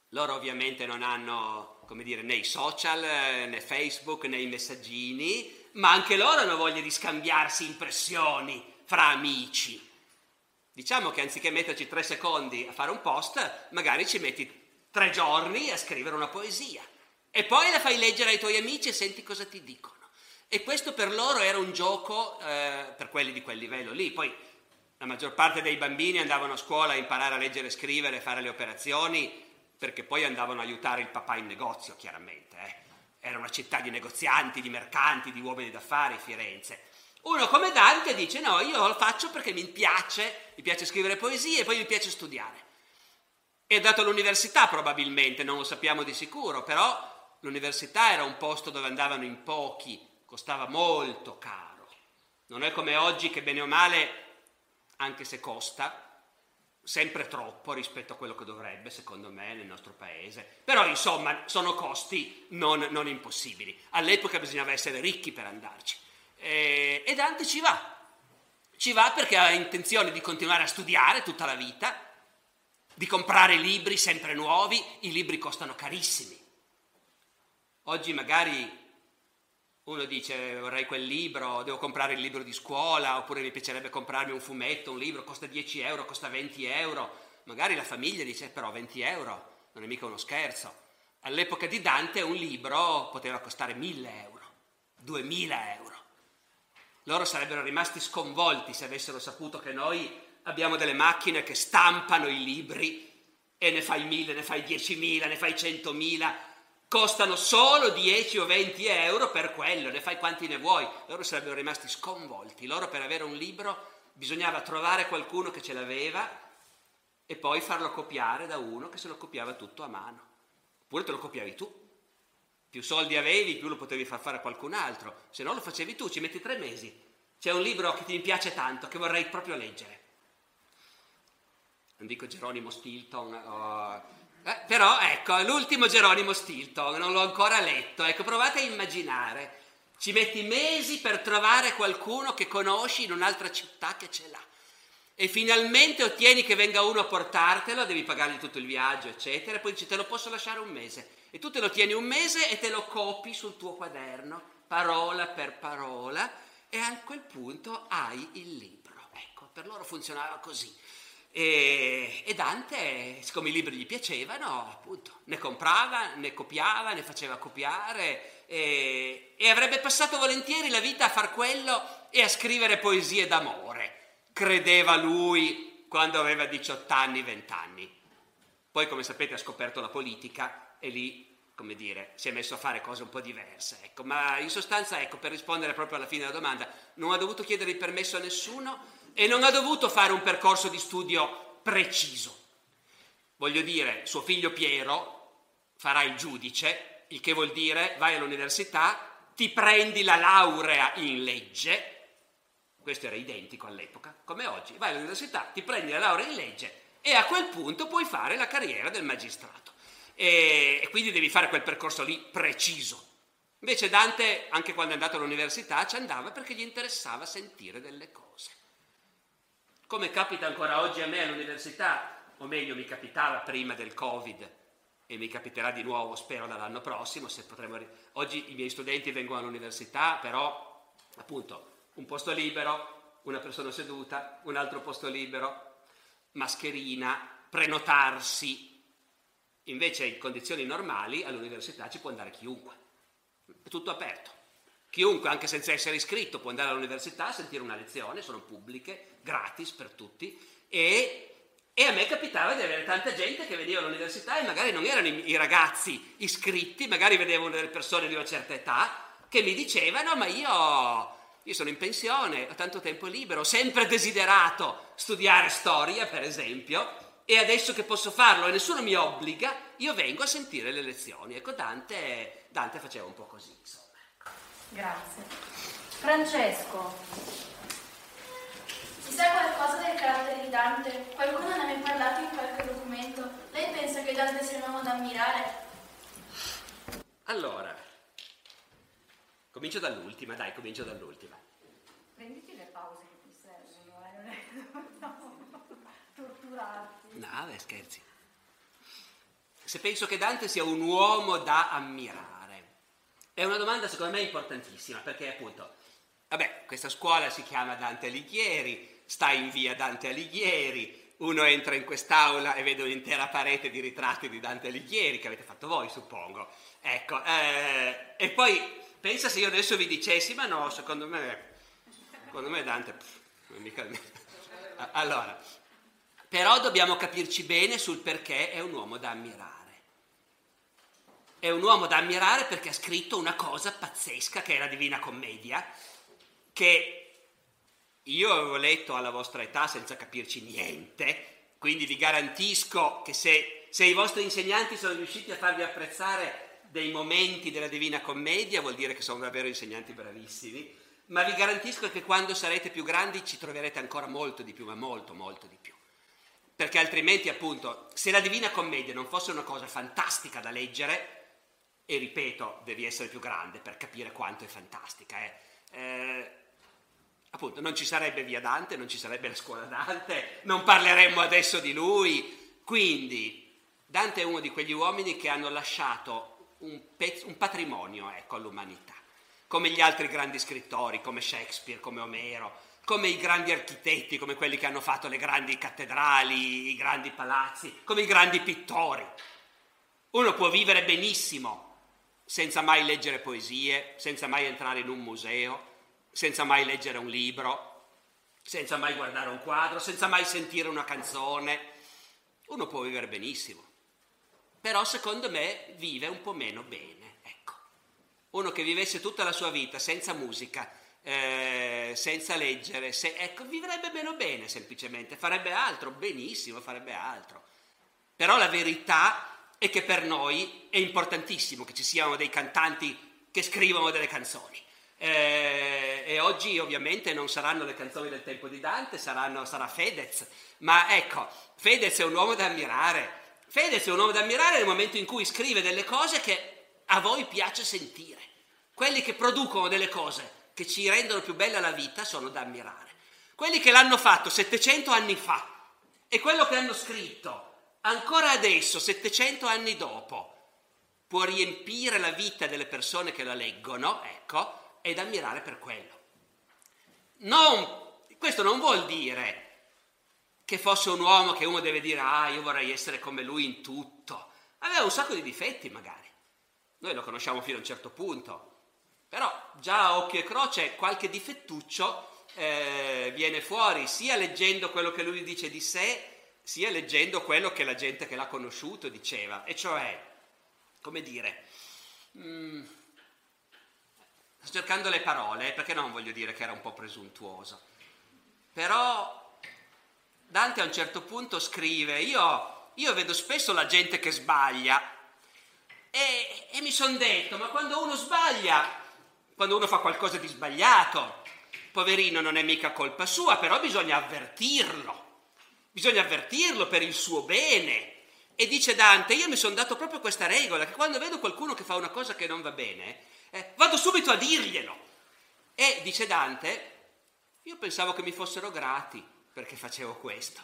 Loro ovviamente non hanno, come dire, né i social, né Facebook, né i messaggini, ma anche loro hanno voglia di scambiarsi impressioni fra amici. Diciamo che anziché metterci tre secondi a fare un post, magari ci metti tre giorni a scrivere una poesia e poi la fai leggere ai tuoi amici e senti cosa ti dicono. E questo per loro era un gioco, eh, per quelli di quel livello lì. Poi la maggior parte dei bambini andavano a scuola a imparare a leggere e scrivere, fare le operazioni, perché poi andavano a aiutare il papà in negozio, chiaramente. Eh. Era una città di negozianti, di mercanti, di uomini d'affari, Firenze. Uno come Dante dice no, io lo faccio perché mi piace, mi piace scrivere poesie e poi mi piace studiare. È andato all'università probabilmente, non lo sappiamo di sicuro, però l'università era un posto dove andavano in pochi, costava molto caro. Non è come oggi che bene o male, anche se costa, sempre troppo rispetto a quello che dovrebbe, secondo me, nel nostro paese. Però, insomma, sono costi non, non impossibili. All'epoca bisognava essere ricchi per andarci. Eh, e Dante ci va, ci va perché ha intenzione di continuare a studiare tutta la vita, di comprare libri sempre nuovi, i libri costano carissimi. Oggi magari uno dice vorrei quel libro, devo comprare il libro di scuola, oppure mi piacerebbe comprarmi un fumetto, un libro, costa 10 euro, costa 20 euro. Magari la famiglia dice però 20 euro, non è mica uno scherzo. All'epoca di Dante un libro poteva costare 1000 euro, 2000 euro. Loro sarebbero rimasti sconvolti se avessero saputo che noi abbiamo delle macchine che stampano i libri e ne fai mille, ne fai diecimila, ne fai centomila, costano solo 10 o 20 euro per quello, ne fai quanti ne vuoi. Loro sarebbero rimasti sconvolti. Loro per avere un libro bisognava trovare qualcuno che ce l'aveva e poi farlo copiare da uno che se lo copiava tutto a mano. Oppure te lo copiavi tu. Più soldi avevi, più lo potevi far fare a qualcun altro. Se no lo facevi tu, ci metti tre mesi. C'è un libro che ti piace tanto, che vorrei proprio leggere. Non dico Geronimo Stilton, oh. Eh, però ecco, l'ultimo Geronimo Stilton, non l'ho ancora letto. Ecco, provate a immaginare. Ci metti mesi per trovare qualcuno che conosci in un'altra città che ce l'ha e finalmente ottieni che venga uno a portartelo, devi pagargli tutto il viaggio, eccetera, e poi dici te lo posso lasciare un mese. E tu te lo tieni un mese e te lo copi sul tuo quaderno, parola per parola, e a quel punto hai il libro. Ecco, per loro funzionava così. E, e, Dante, siccome i libri gli piacevano, appunto, ne comprava, ne copiava, ne faceva copiare e, e avrebbe passato volentieri la vita a far quello e a scrivere poesie d'amore credeva lui quando aveva 18 anni, 20 anni. Poi, come sapete, ha scoperto la politica e lì, come dire, si è messo a fare cose un po' diverse. Ecco. Ma in sostanza, ecco, per rispondere proprio alla fine della domanda, non ha dovuto chiedere il permesso a nessuno e non ha dovuto fare un percorso di studio preciso. Voglio dire, suo figlio Piero farà il giudice, il che vuol dire vai all'università, ti prendi la laurea in legge, questo era identico all'epoca, come oggi, vai all'università, ti prendi la laurea in legge e a quel punto puoi fare la carriera del magistrato. E, e quindi devi fare quel percorso lì preciso. Invece Dante, anche quando è andato all'università, ci andava perché gli interessava sentire delle cose. Come capita ancora oggi a me all'università, o meglio mi capitava prima del Covid e mi capiterà di nuovo, spero, dall'anno prossimo, se potremo... Oggi i miei studenti vengono all'università, però appunto un posto libero, una persona seduta, un altro posto libero, mascherina, prenotarsi. Invece in condizioni normali all'università ci può andare chiunque, è tutto aperto. Chiunque, anche senza essere iscritto, può andare all'università a sentire una lezione, sono pubbliche, gratis per tutti e e a me capitava di avere tanta gente che veniva all'università e magari non erano i, i ragazzi iscritti, magari vedevano delle persone di una certa età che mi dicevano ma io, io sono in pensione, ho tanto tempo libero, ho sempre desiderato studiare storia per esempio e adesso che posso farlo e nessuno mi obbliga, io vengo a sentire le lezioni. Ecco, Dante, Dante faceva un po' così, insomma. Grazie. Francesco, Si sa qualcosa del carattere di Dante? Qualcuno ne ha mai parlato in qualche documento? Lei pensa che Dante sia un uomo da ammirare? Allora, comincio dall'ultima, dai, comincio dall'ultima. prenditi le pause che ti servono, eh? non è no, torturarti. No, beh, scherzi. Se penso che Dante sia un uomo da ammirare, è una domanda secondo me importantissima, perché appunto, vabbè, questa scuola si chiama Dante Alighieri, sta in via Dante Alighieri, uno entra in quest'aula e vede un'intera parete di ritratti di Dante Alighieri, che avete fatto voi, suppongo. Ecco, eh, e poi pensa se io adesso vi dicessi, ma no, secondo me, secondo me Dante, pff, non mica... Allora, però dobbiamo capirci bene sul perché è un uomo da ammirare. È un uomo da ammirare perché ha scritto una cosa pazzesca che è la Divina Commedia, che io avevo letto alla vostra età senza capirci niente, quindi vi garantisco che se, se i vostri insegnanti sono riusciti a farvi apprezzare dei momenti della Divina Commedia, vuol dire che sono davvero insegnanti bravissimi, ma vi garantisco che quando sarete più grandi ci troverete ancora molto di più, ma molto, molto di più. Perché altrimenti, appunto, se la Divina Commedia non fosse una cosa fantastica da leggere, e ripeto, devi essere più grande per capire quanto è fantastica, eh, eh, appunto, non ci sarebbe via Dante, non ci sarebbe la scuola Dante, non parleremmo adesso di lui. Quindi, Dante è uno di quegli uomini che hanno lasciato un, pezzo, un patrimonio ecco, all'umanità, come gli altri grandi scrittori, come Shakespeare, come Omero, come i grandi architetti, come quelli che hanno fatto le grandi cattedrali, i grandi palazzi, come i grandi pittori. Uno può vivere benissimo senza mai leggere poesie, senza mai entrare in un museo, senza mai leggere un libro, senza mai guardare un quadro, senza mai sentire una canzone. Uno può vivere benissimo, però secondo me vive un po' meno bene. Ecco. Uno che vivesse tutta la sua vita senza musica, eh, senza leggere, se, ecco, vivrebbe meno bene semplicemente, farebbe altro, benissimo, farebbe altro. Però la verità è che per noi è importantissimo che ci siano dei cantanti che scrivono delle canzoni. Eh, e oggi ovviamente non saranno le canzoni del tempo di Dante, saranno, sarà Fedez, ma ecco, Fedez è un uomo da ammirare. Fedez è un uomo da ammirare nel momento in cui scrive delle cose che a voi piace sentire. Quelli che producono delle cose che ci rendono più bella la vita sono da ammirare. Quelli che l'hanno fatto 700 anni fa e quello che hanno scritto ancora adesso, 700 anni dopo, può riempire la vita delle persone che la leggono, ecco, ed ammirare per quello. Non, questo non vuol dire che fosse un uomo che uno deve dire, ah, io vorrei essere come lui in tutto. Aveva un sacco di difetti magari. Noi lo conosciamo fino a un certo punto. Però già a occhio e croce qualche difettuccio eh, viene fuori, sia leggendo quello che lui dice di sé, sia leggendo quello che la gente che l'ha conosciuto diceva, e cioè, come dire, mm, sto cercando le parole, perché non voglio dire che era un po' presuntuoso, però Dante a un certo punto scrive, io, io vedo spesso la gente che sbaglia. E, e mi sono detto, ma quando uno sbaglia, quando uno fa qualcosa di sbagliato, poverino non è mica colpa sua, però bisogna avvertirlo bisogna avvertirlo per il suo bene. E dice Dante, io mi sono dato proprio questa regola, che quando vedo qualcuno che fa una cosa che non va bene, eh, vado subito a dirglielo. E dice Dante, io pensavo che mi fossero grati perché facevo questo.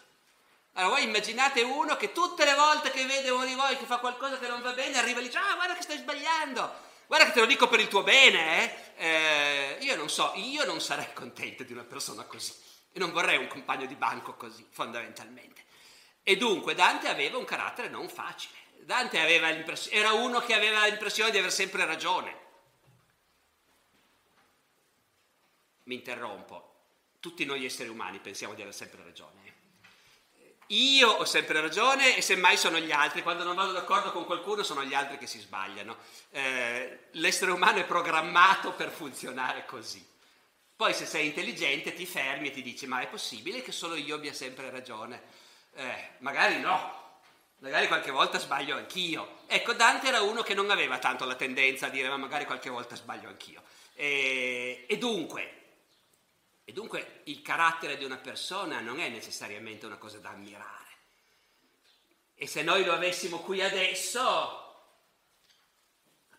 Allora voi immaginate uno che tutte le volte che vede uno di voi che fa qualcosa che non va bene, arriva e dice, ah guarda che stai sbagliando, guarda che te lo dico per il tuo bene. Eh? Eh, io non so, io non sarei contento di una persona così. E non vorrei un compagno di banco così, fondamentalmente. E dunque Dante aveva un carattere non facile. Dante era uno che aveva l'impressione di aver sempre ragione. Mi interrompo. Tutti noi esseri umani pensiamo di aver sempre ragione. Io ho sempre ragione e semmai sono gli altri. Quando non vado d'accordo con qualcuno sono gli altri che si sbagliano. Eh, l'essere umano è programmato per funzionare così. Poi se sei intelligente ti fermi e ti dici ma è possibile che solo io abbia sempre ragione? Eh, magari no, magari qualche volta sbaglio anch'io. Ecco, Dante era uno che non aveva tanto la tendenza a dire ma magari qualche volta sbaglio anch'io. E, e, dunque, e dunque il carattere di una persona non è necessariamente una cosa da ammirare. E se noi lo avessimo qui adesso,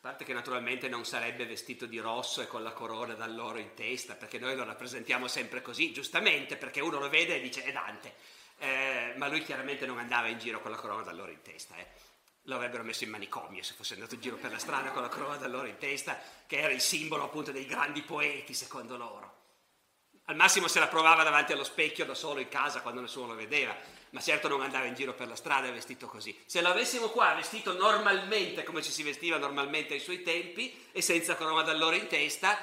parte che naturalmente non sarebbe vestito di rosso e con la corona d'alloro in testa, perché noi lo rappresentiamo sempre così, giustamente, perché uno lo vede e dice è Dante, eh, ma lui chiaramente non andava in giro con la corona d'alloro in testa. Eh. Lo avrebbero messo in manicomio se fosse andato in giro per la strada con la corona d'alloro in testa, che era il simbolo appunto dei grandi poeti, secondo loro. Al massimo se la provava davanti allo specchio da solo in casa quando nessuno lo vedeva, ma certo non andava in giro per la strada vestito così. Se lo avessimo qua vestito normalmente come ci si vestiva normalmente ai suoi tempi e senza corona d'allora in testa,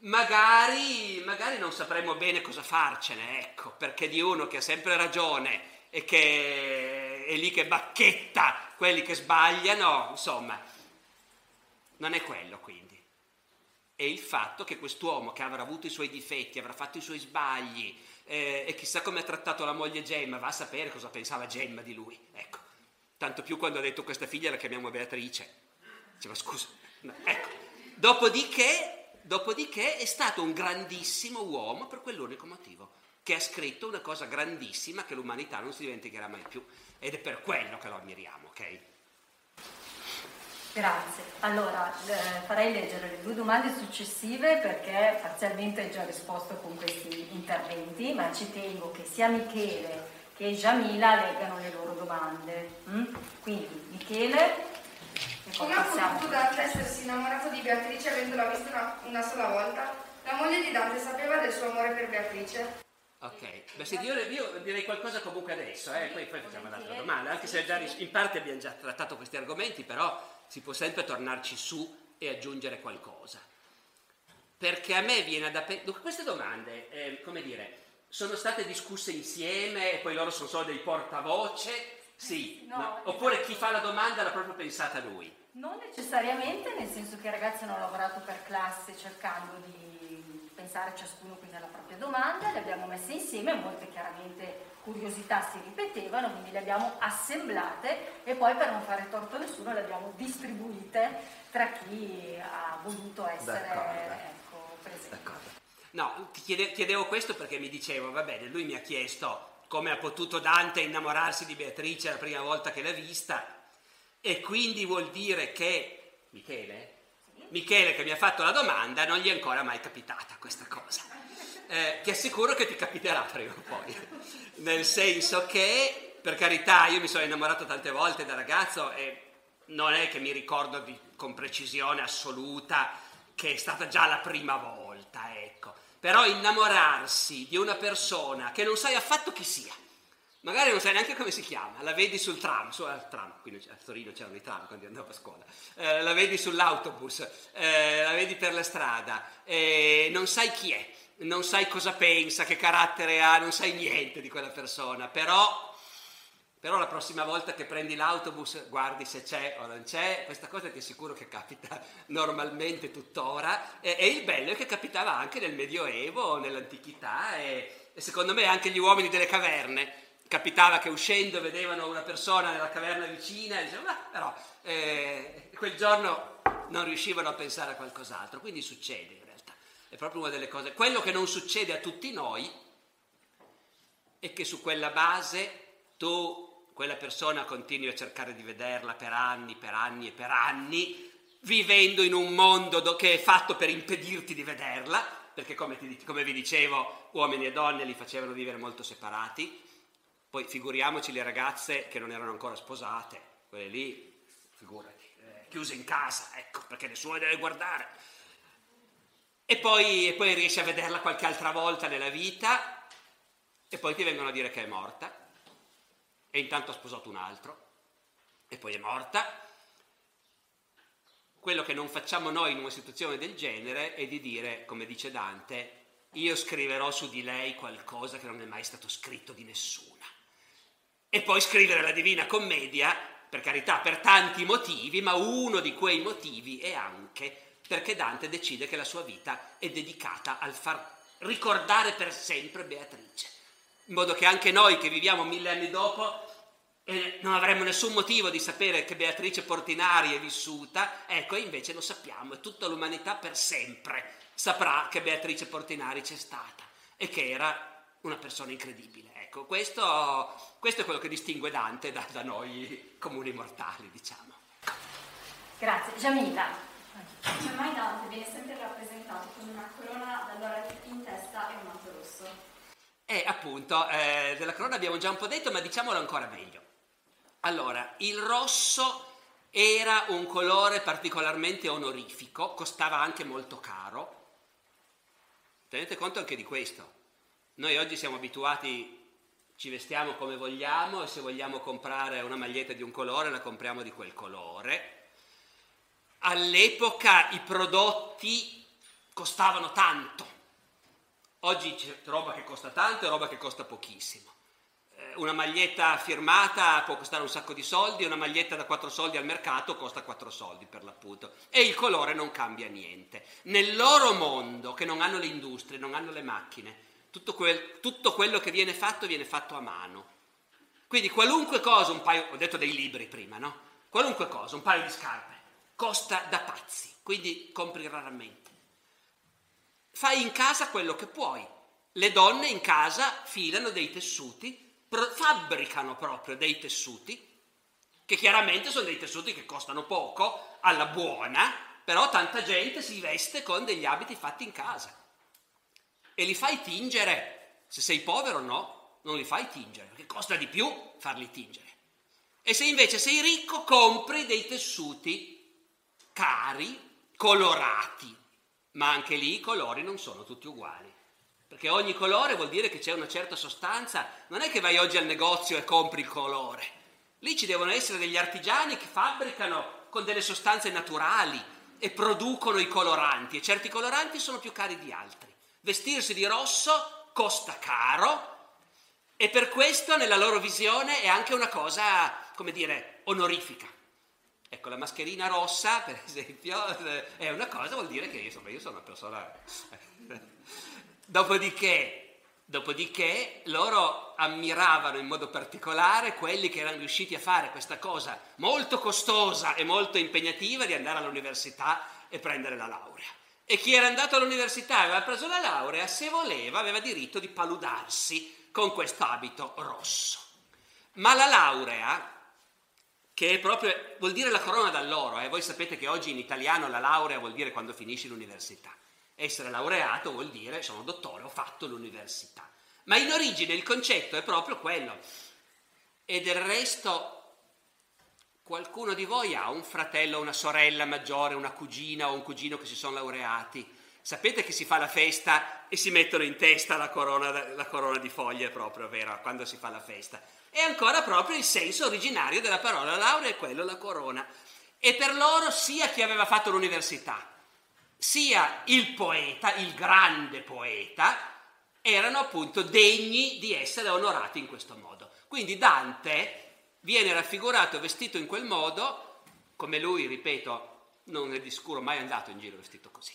magari, magari non sapremmo bene cosa farcene, ecco, perché di uno che ha sempre ragione e che è lì che bacchetta quelli che sbagliano, insomma, non è quello quindi. È il fatto che quest'uomo che avrà avuto i suoi difetti, avrà fatto i suoi sbagli, eh, e chissà come ha trattato la moglie Gemma, va a sapere cosa pensava Gemma di lui, ecco. Tanto più quando ha detto questa figlia la chiamiamo Beatrice. Diceva scusa, no, ecco. Dopodiché, dopodiché è stato un grandissimo uomo per quell'unico motivo, che ha scritto una cosa grandissima che l'umanità non si dimenticherà mai più. Ed è per quello che lo ammiriamo, ok? Grazie. Allora, eh, farei leggere le due domande successive perché parzialmente hai già risposto con questi interventi, ma ci tengo che sia Michele che Giamila leggano le loro domande. Mm? Quindi, Michele. Come ha potuto Dante essersi innamorato di Beatrice avendola vista una, una sola volta? La moglie di Dante sapeva del suo amore per Beatrice? Ok, beh, sì, io, io, direi qualcosa comunque adesso, eh? poi, poi facciamo un'altra domanda, anche se già, in parte abbiamo già trattato questi argomenti, però si può sempre tornarci su e aggiungere qualcosa. Perché a me viene da pensare, queste domande, eh, come dire, sono state discusse insieme e poi loro sono solo dei portavoce? Sì, no, no. oppure chi fa la domanda l'ha proprio pensata lui? Non necessariamente, nel senso che i ragazzi hanno lavorato per classe cercando di pensare ciascuno quindi alla propria domanda, le abbiamo messe insieme, molte chiaramente curiosità si ripetevano, quindi le abbiamo assemblate e poi per non fare torto a nessuno le abbiamo distribuite tra chi ha voluto essere ecco, presente. No, chiedevo questo perché mi dicevo, va bene, lui mi ha chiesto come ha potuto Dante innamorarsi di Beatrice la prima volta che l'ha vista e quindi vuol dire che Michele, Michele che mi ha fatto la domanda non gli è ancora mai capitata questa cosa. Eh, ti assicuro che ti capiterà prima o poi nel senso che, per carità, io mi sono innamorato tante volte da ragazzo e non è che mi ricordo di, con precisione assoluta che è stata già la prima volta, ecco. Però innamorarsi di una persona che non sai affatto chi sia, magari non sai neanche come si chiama, la vedi sul tram, su, al tram, qui a Torino c'erano i tram quando andavo a scuola, eh, la vedi sull'autobus, eh, la vedi per la strada, eh, non sai chi è, non sai cosa pensa, che carattere ha, non sai niente di quella persona, però, però la prossima volta che prendi l'autobus guardi se c'è o non c'è, questa cosa ti assicuro che capita normalmente tuttora e, e il bello è che capitava anche nel Medioevo, nell'antichità e, e secondo me anche gli uomini delle caverne capitava che uscendo vedevano una persona nella caverna vicina e dicevano, ma però eh, quel giorno non riuscivano a pensare a qualcos'altro, quindi succede è proprio una delle cose. Quello che non succede a tutti noi è che su quella base tu, quella persona, continui a cercare di vederla per anni, per anni e per anni, vivendo in un mondo che è fatto per impedirti di vederla, perché come, ti, come vi dicevo, uomini e donne li facevano vivere molto separati. Poi figuriamoci le ragazze che non erano ancora sposate, quelle lì, figurati, eh, chiuse in casa, ecco, perché nessuno le deve guardare e poi, e poi riesci a vederla qualche altra volta nella vita e poi ti vengono a dire che è morta e intanto ha sposato un altro e poi è morta. Quello che non facciamo noi in una situazione del genere è di dire, come dice Dante, io scriverò su di lei qualcosa che non è mai stato scritto di nessuna. E poi scrivere la Divina Commedia, per carità, per tanti motivi, ma uno di quei motivi è anche perché Dante decide che la sua vita è dedicata al far ricordare per sempre Beatrice, in modo che anche noi che viviamo mille anni dopo eh, non avremmo nessun motivo di sapere che Beatrice Portinari è vissuta, ecco invece lo sappiamo e tutta l'umanità per sempre saprà che Beatrice Portinari c'è stata e che era una persona incredibile. Ecco, questo, questo è quello che distingue Dante da, da noi comuni mortali, diciamo. Grazie. Jamila. Come mai Dante viene sempre rappresentato con una corona d'allora in testa e un manto rosso? Eh, appunto, eh, della corona abbiamo già un po' detto, ma diciamolo ancora meglio. Allora, il rosso era un colore particolarmente onorifico, costava anche molto caro. Tenete conto anche di questo. Noi oggi siamo abituati, ci vestiamo come vogliamo e se vogliamo comprare una maglietta di un colore la compriamo di quel colore all'epoca i prodotti costavano tanto. Oggi c'è roba che costa tanto e roba che costa pochissimo. Eh, una maglietta firmata può costare un sacco di soldi, una maglietta da 4 soldi al mercato costa 4 soldi per l'appunto e il colore non cambia niente. Nel loro mondo, che non hanno le industrie, non hanno le macchine, tutto, quel, tutto quello che viene fatto viene fatto a mano. Quindi qualunque cosa, un paio, ho detto dei libri prima, no? Qualunque cosa, un paio di scarpe, costa da pazzi, quindi compri raramente. Fai in casa quello che puoi. Le donne in casa filano dei tessuti, pro- fabbricano proprio dei tessuti, che chiaramente sono dei tessuti che costano poco, alla buona, però tanta gente si veste con degli abiti fatti in casa. E li fai tingere. Se sei povero no, non li fai tingere, perché costa di più farli tingere. E se invece sei ricco, compri dei tessuti cari, colorati, ma anche lì i colori non sono tutti uguali. Perché ogni colore vuol dire che c'è una certa sostanza, non è che vai oggi al negozio e compri il colore. Lì ci devono essere degli artigiani che fabbricano con delle sostanze naturali e producono i coloranti e certi coloranti sono più cari di altri. Vestirsi di rosso costa caro e per questo nella loro visione è anche una cosa, come dire, onorifica. Ecco, la mascherina rossa, per esempio, è una cosa, vuol dire che insomma, io sono una persona... dopodiché, dopodiché, loro ammiravano in modo particolare quelli che erano riusciti a fare questa cosa molto costosa e molto impegnativa di andare all'università e prendere la laurea. E chi era andato all'università e aveva preso la laurea, se voleva, aveva diritto di paludarsi con questo abito rosso. Ma la laurea che proprio, vuol dire la corona d'alloro. Eh? Voi sapete che oggi in italiano la laurea vuol dire quando finisci l'università. Essere laureato vuol dire sono dottore, ho fatto l'università. Ma in origine il concetto è proprio quello. E del resto qualcuno di voi ha un fratello, una sorella maggiore, una cugina o un cugino che si sono laureati. Sapete che si fa la festa e si mettono in testa la corona, la corona di foglie proprio, vero? Quando si fa la festa è ancora proprio il senso originario della parola laurea è quello, la corona. E per loro sia chi aveva fatto l'università, sia il poeta, il grande poeta, erano appunto degni di essere onorati in questo modo. Quindi Dante viene raffigurato vestito in quel modo, come lui, ripeto, non è di sicuro mai andato in giro vestito così.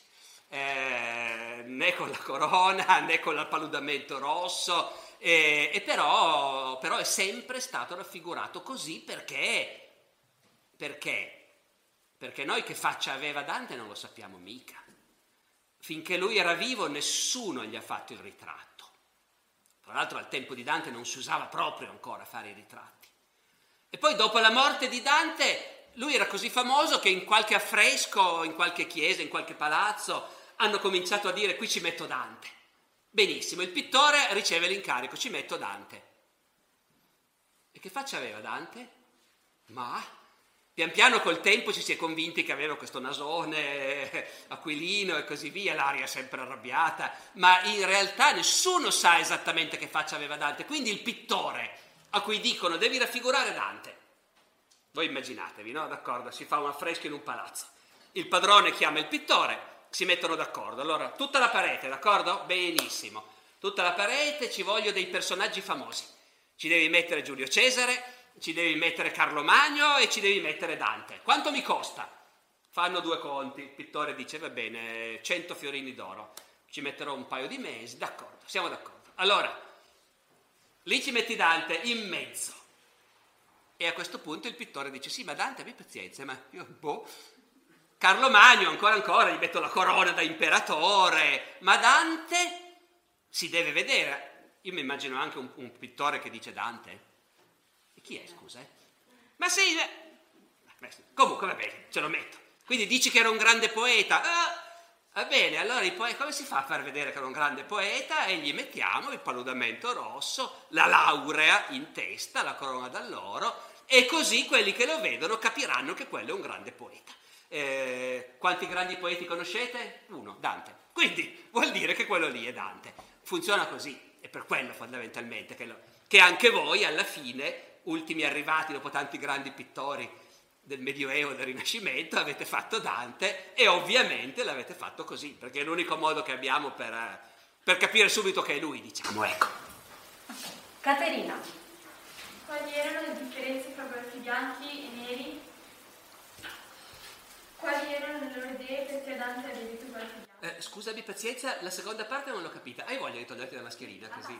Eh, né con la corona né con l'appaludamento rosso, e, e però, però, è sempre stato raffigurato così perché, perché? Perché noi che faccia aveva Dante non lo sappiamo mica. Finché lui era vivo nessuno gli ha fatto il ritratto. Tra l'altro al tempo di Dante non si usava proprio ancora fare i ritratti. E poi dopo la morte di Dante lui era così famoso che in qualche affresco, in qualche chiesa, in qualche palazzo hanno cominciato a dire qui ci metto Dante. Benissimo, il pittore riceve l'incarico, ci metto Dante. E che faccia aveva Dante? Ma pian piano col tempo ci si è convinti che aveva questo nasone aquilino e così via, l'aria sempre arrabbiata, ma in realtà nessuno sa esattamente che faccia aveva Dante. Quindi il pittore a cui dicono devi raffigurare Dante, Voi immaginatevi, no? D'accordo, si fa un affresco in un palazzo. Il padrone chiama il pittore, si mettono d'accordo. Allora, tutta la parete, d'accordo? Benissimo. Tutta la parete ci voglio dei personaggi famosi. Ci devi mettere Giulio Cesare, ci devi mettere Carlo Magno e ci devi mettere Dante. Quanto mi costa? Fanno due conti. Il pittore dice, va bene, 100 fiorini d'oro. Ci metterò un paio di mesi, d'accordo, siamo d'accordo. Allora, lì ci metti Dante in mezzo. E a questo punto il pittore dice, sì, ma Dante, abbi pazienza, ma io, boh, Carlo Magno, ancora ancora, gli metto la corona da imperatore, ma Dante si deve vedere. Io mi immagino anche un, un pittore che dice Dante. E chi è, scusa? Eh? Ma sì, beh, comunque bene, ce lo metto. Quindi dici che era un grande poeta. Ah, Va bene, allora poeti, come si fa a far vedere che era un grande poeta? E gli mettiamo il paludamento rosso, la laurea in testa, la corona d'alloro, e così quelli che lo vedono capiranno che quello è un grande poeta. Eh, quanti grandi poeti conoscete? Uno, Dante. Quindi vuol dire che quello lì è Dante. Funziona così, è per quello fondamentalmente che, lo, che anche voi alla fine, ultimi arrivati dopo tanti grandi pittori, del Medioevo, del Rinascimento, avete fatto Dante e ovviamente l'avete fatto così, perché è l'unico modo che abbiamo per, per capire subito che è lui, diciamo, ecco. Caterina. Quali erano le differenze tra guelfi bianchi e neri? Quali erano le loro idee perché Dante ha detto guelfi bianchi? Eh, scusami, pazienza, la seconda parte non l'ho capita. Hai voglia di toglierti la mascherina così?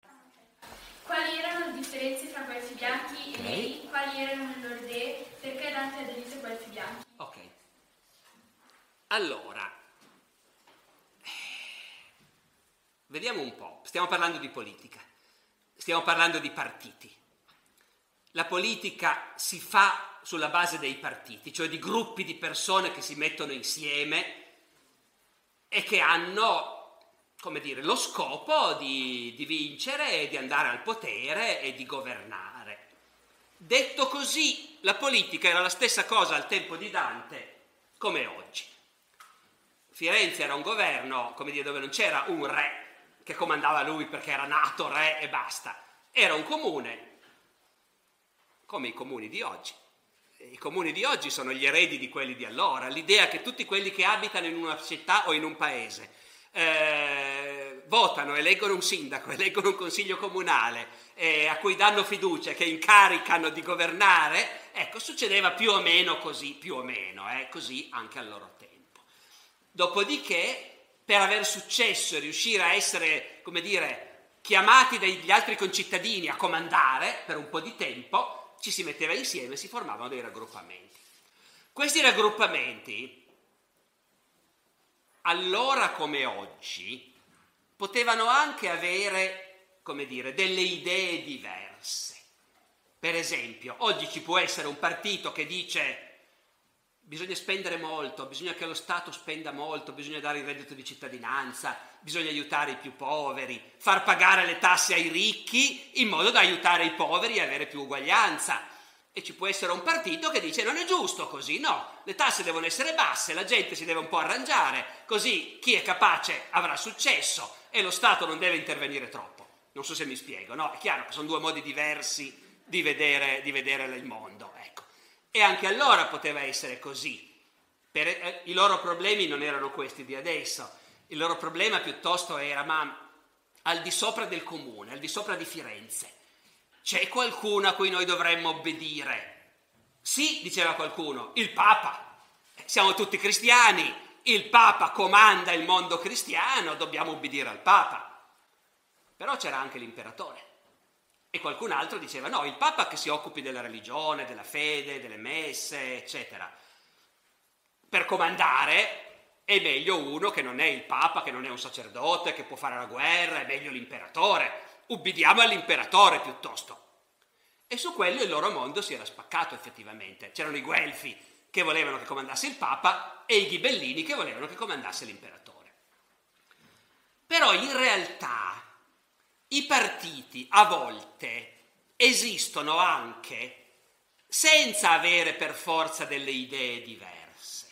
Allora, vediamo un po'. Stiamo parlando di politica, stiamo parlando di partiti. La politica si fa sulla base dei partiti, cioè di gruppi di persone che si mettono insieme e che hanno, come dire, lo scopo di, di vincere e di andare al potere e di governare. Detto così, la politica era la stessa cosa al tempo di Dante come oggi. Firenze era un governo, come dire, dove non c'era un re che comandava lui perché era nato re e basta. Era un comune, come i comuni di oggi. I comuni di oggi sono gli eredi di quelli di allora, l'idea che tutti quelli che abitano in una città o in un paese eh, votano, eleggono un sindaco, eleggono un consiglio comunale eh, a cui danno fiducia, che incaricano di governare, ecco, succedeva più o meno così, più o meno, eh, così anche al loro tempo. Dopodiché, per aver successo e riuscire a essere, come dire, chiamati dagli altri concittadini a comandare per un po' di tempo, ci si metteva insieme e si formavano dei raggruppamenti. Questi raggruppamenti, allora come oggi, potevano anche avere, come dire, delle idee diverse. Per esempio, oggi ci può essere un partito che dice bisogna spendere molto, bisogna che lo Stato spenda molto, bisogna dare il reddito di cittadinanza, bisogna aiutare i più poveri, far pagare le tasse ai ricchi in modo da aiutare i poveri e avere più uguaglianza. E ci può essere un partito che dice non è giusto così, no, le tasse devono essere basse, la gente si deve un po' arrangiare, così chi è capace avrà successo e lo Stato non deve intervenire troppo. Non so se mi spiego, no? È chiaro che sono due modi diversi di vedere, di vedere il mondo, ecco. E anche allora poteva essere così. Per, eh, I loro problemi non erano questi di adesso, il loro problema piuttosto era ma al di sopra del comune, al di sopra di Firenze, c'è qualcuno a cui noi dovremmo obbedire. Sì, diceva qualcuno, il Papa. Siamo tutti cristiani, il Papa comanda il mondo cristiano, dobbiamo ubbidire al Papa. Però c'era anche l'imperatore. E qualcun altro diceva no, il Papa che si occupi della religione, della fede, delle messe, eccetera. Per comandare è meglio uno che non è il Papa, che non è un sacerdote, che può fare la guerra, è meglio l'imperatore. Ubbidiamo all'imperatore piuttosto. E su quello il loro mondo si era spaccato effettivamente. C'erano i Guelfi che volevano che comandasse il Papa e i Ghibellini che volevano che comandasse l'imperatore. Però in realtà i partiti a volte esistono anche senza avere per forza delle idee diverse,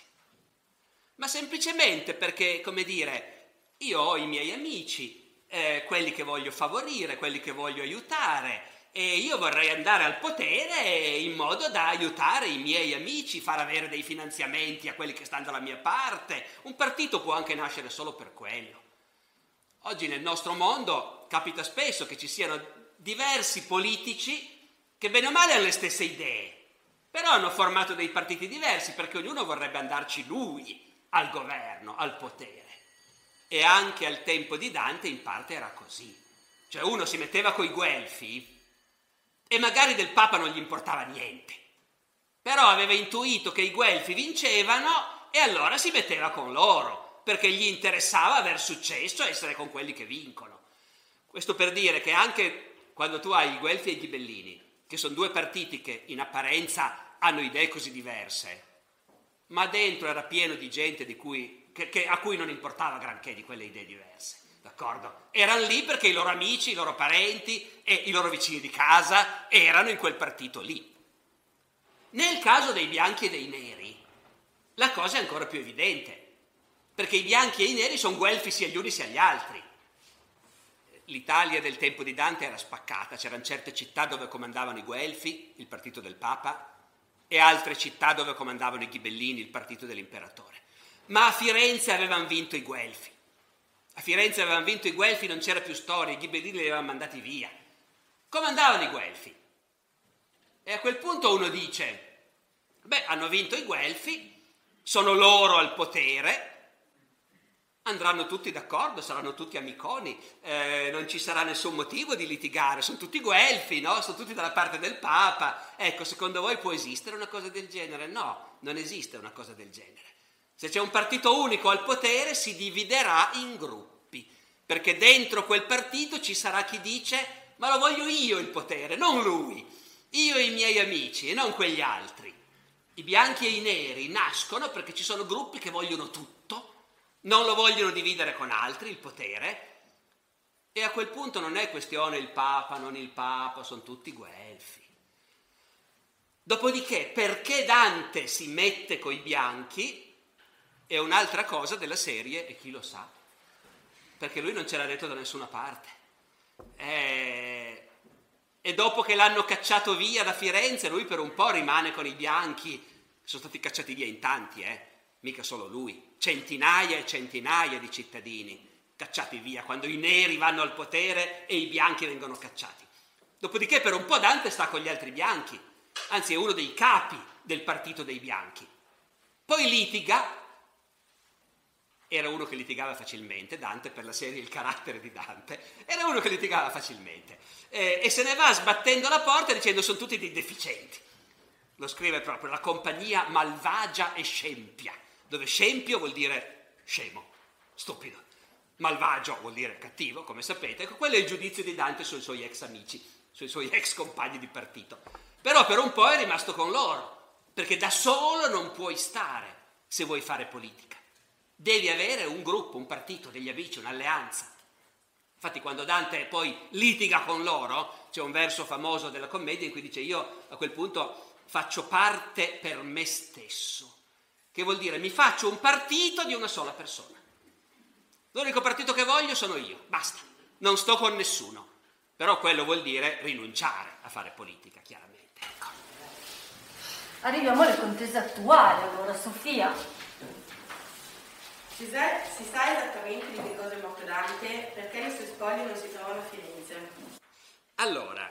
ma semplicemente perché, come dire, io ho i miei amici, eh, quelli che voglio favorire, quelli che voglio aiutare, e io vorrei andare al potere in modo da aiutare i miei amici, far avere dei finanziamenti a quelli che stanno dalla mia parte. Un partito può anche nascere solo per quello. Oggi nel nostro mondo capita spesso che ci siano diversi politici che bene o male hanno le stesse idee, però hanno formato dei partiti diversi perché ognuno vorrebbe andarci lui al governo, al potere. E anche al tempo di Dante in parte era così. Cioè uno si metteva coi guelfi e magari del Papa non gli importava niente. Però aveva intuito che i Guelfi vincevano e allora si metteva con loro, perché gli interessava aver successo e essere con quelli che vincono. Questo per dire che anche quando tu hai i Guelfi e i Ghibellini, che sono due partiti che in apparenza hanno idee così diverse, ma dentro era pieno di gente di cui, che, che, a cui non importava granché di quelle idee diverse. D'accordo? Erano lì perché i loro amici, i loro parenti e i loro vicini di casa erano in quel partito lì. Nel caso dei bianchi e dei neri, la cosa è ancora più evidente, perché i bianchi e i neri sono guelfi sia gli uni sia gli altri. L'Italia del tempo di Dante era spaccata, c'erano certe città dove comandavano i guelfi, il partito del Papa, e altre città dove comandavano i ghibellini, il partito dell'imperatore. Ma a Firenze avevano vinto i guelfi. A Firenze avevano vinto i Guelfi, non c'era più storia, i ghibellini li avevano mandati via. Come andavano i Guelfi? E a quel punto uno dice, beh, hanno vinto i Guelfi, sono loro al potere, andranno tutti d'accordo, saranno tutti amiconi, eh, non ci sarà nessun motivo di litigare, sono tutti Guelfi, no? Sono tutti dalla parte del Papa. Ecco, secondo voi può esistere una cosa del genere? No, non esiste una cosa del genere. Se c'è un partito unico al potere si dividerà in gruppi, perché dentro quel partito ci sarà chi dice ma lo voglio io il potere, non lui, io e i miei amici e non quegli altri. I bianchi e i neri nascono perché ci sono gruppi che vogliono tutto, non lo vogliono dividere con altri, il potere, e a quel punto non è questione il Papa, non il Papa, sono tutti guelfi. Dopodiché, perché Dante si mette coi bianchi, è un'altra cosa della serie e chi lo sa, perché lui non ce l'ha detto da nessuna parte. E, e dopo che l'hanno cacciato via da Firenze, lui per un po' rimane con i bianchi, sono stati cacciati via in tanti, eh? Mica solo lui, centinaia e centinaia di cittadini cacciati via quando i neri vanno al potere e i bianchi vengono cacciati. Dopodiché per un po' Dante sta con gli altri bianchi, anzi è uno dei capi del partito dei bianchi. Poi litiga era uno che litigava facilmente, Dante per la serie Il carattere di Dante, era uno che litigava facilmente eh, e se ne va sbattendo la porta dicendo sono tutti dei deficienti. Lo scrive proprio la compagnia malvagia e scempia, dove scempio vuol dire scemo, stupido. Malvagio vuol dire cattivo, come sapete. Ecco, quello è il giudizio di Dante sui suoi ex amici, sui suoi ex compagni di partito. Però per un po' è rimasto con loro, perché da solo non puoi stare se vuoi fare politica devi avere un gruppo, un partito, degli amici, un'alleanza. Infatti quando Dante poi litiga con loro, c'è un verso famoso della commedia in cui dice io a quel punto faccio parte per me stesso, che vuol dire mi faccio un partito di una sola persona. L'unico partito che voglio sono io, basta, non sto con nessuno. Però quello vuol dire rinunciare a fare politica, chiaramente. Ecco. Arriviamo alle contese attuali, allora Sofia. Si sa, si sa esattamente di che cosa è morto Dante perché le sue spoglie non si trovano a Firenze. Allora,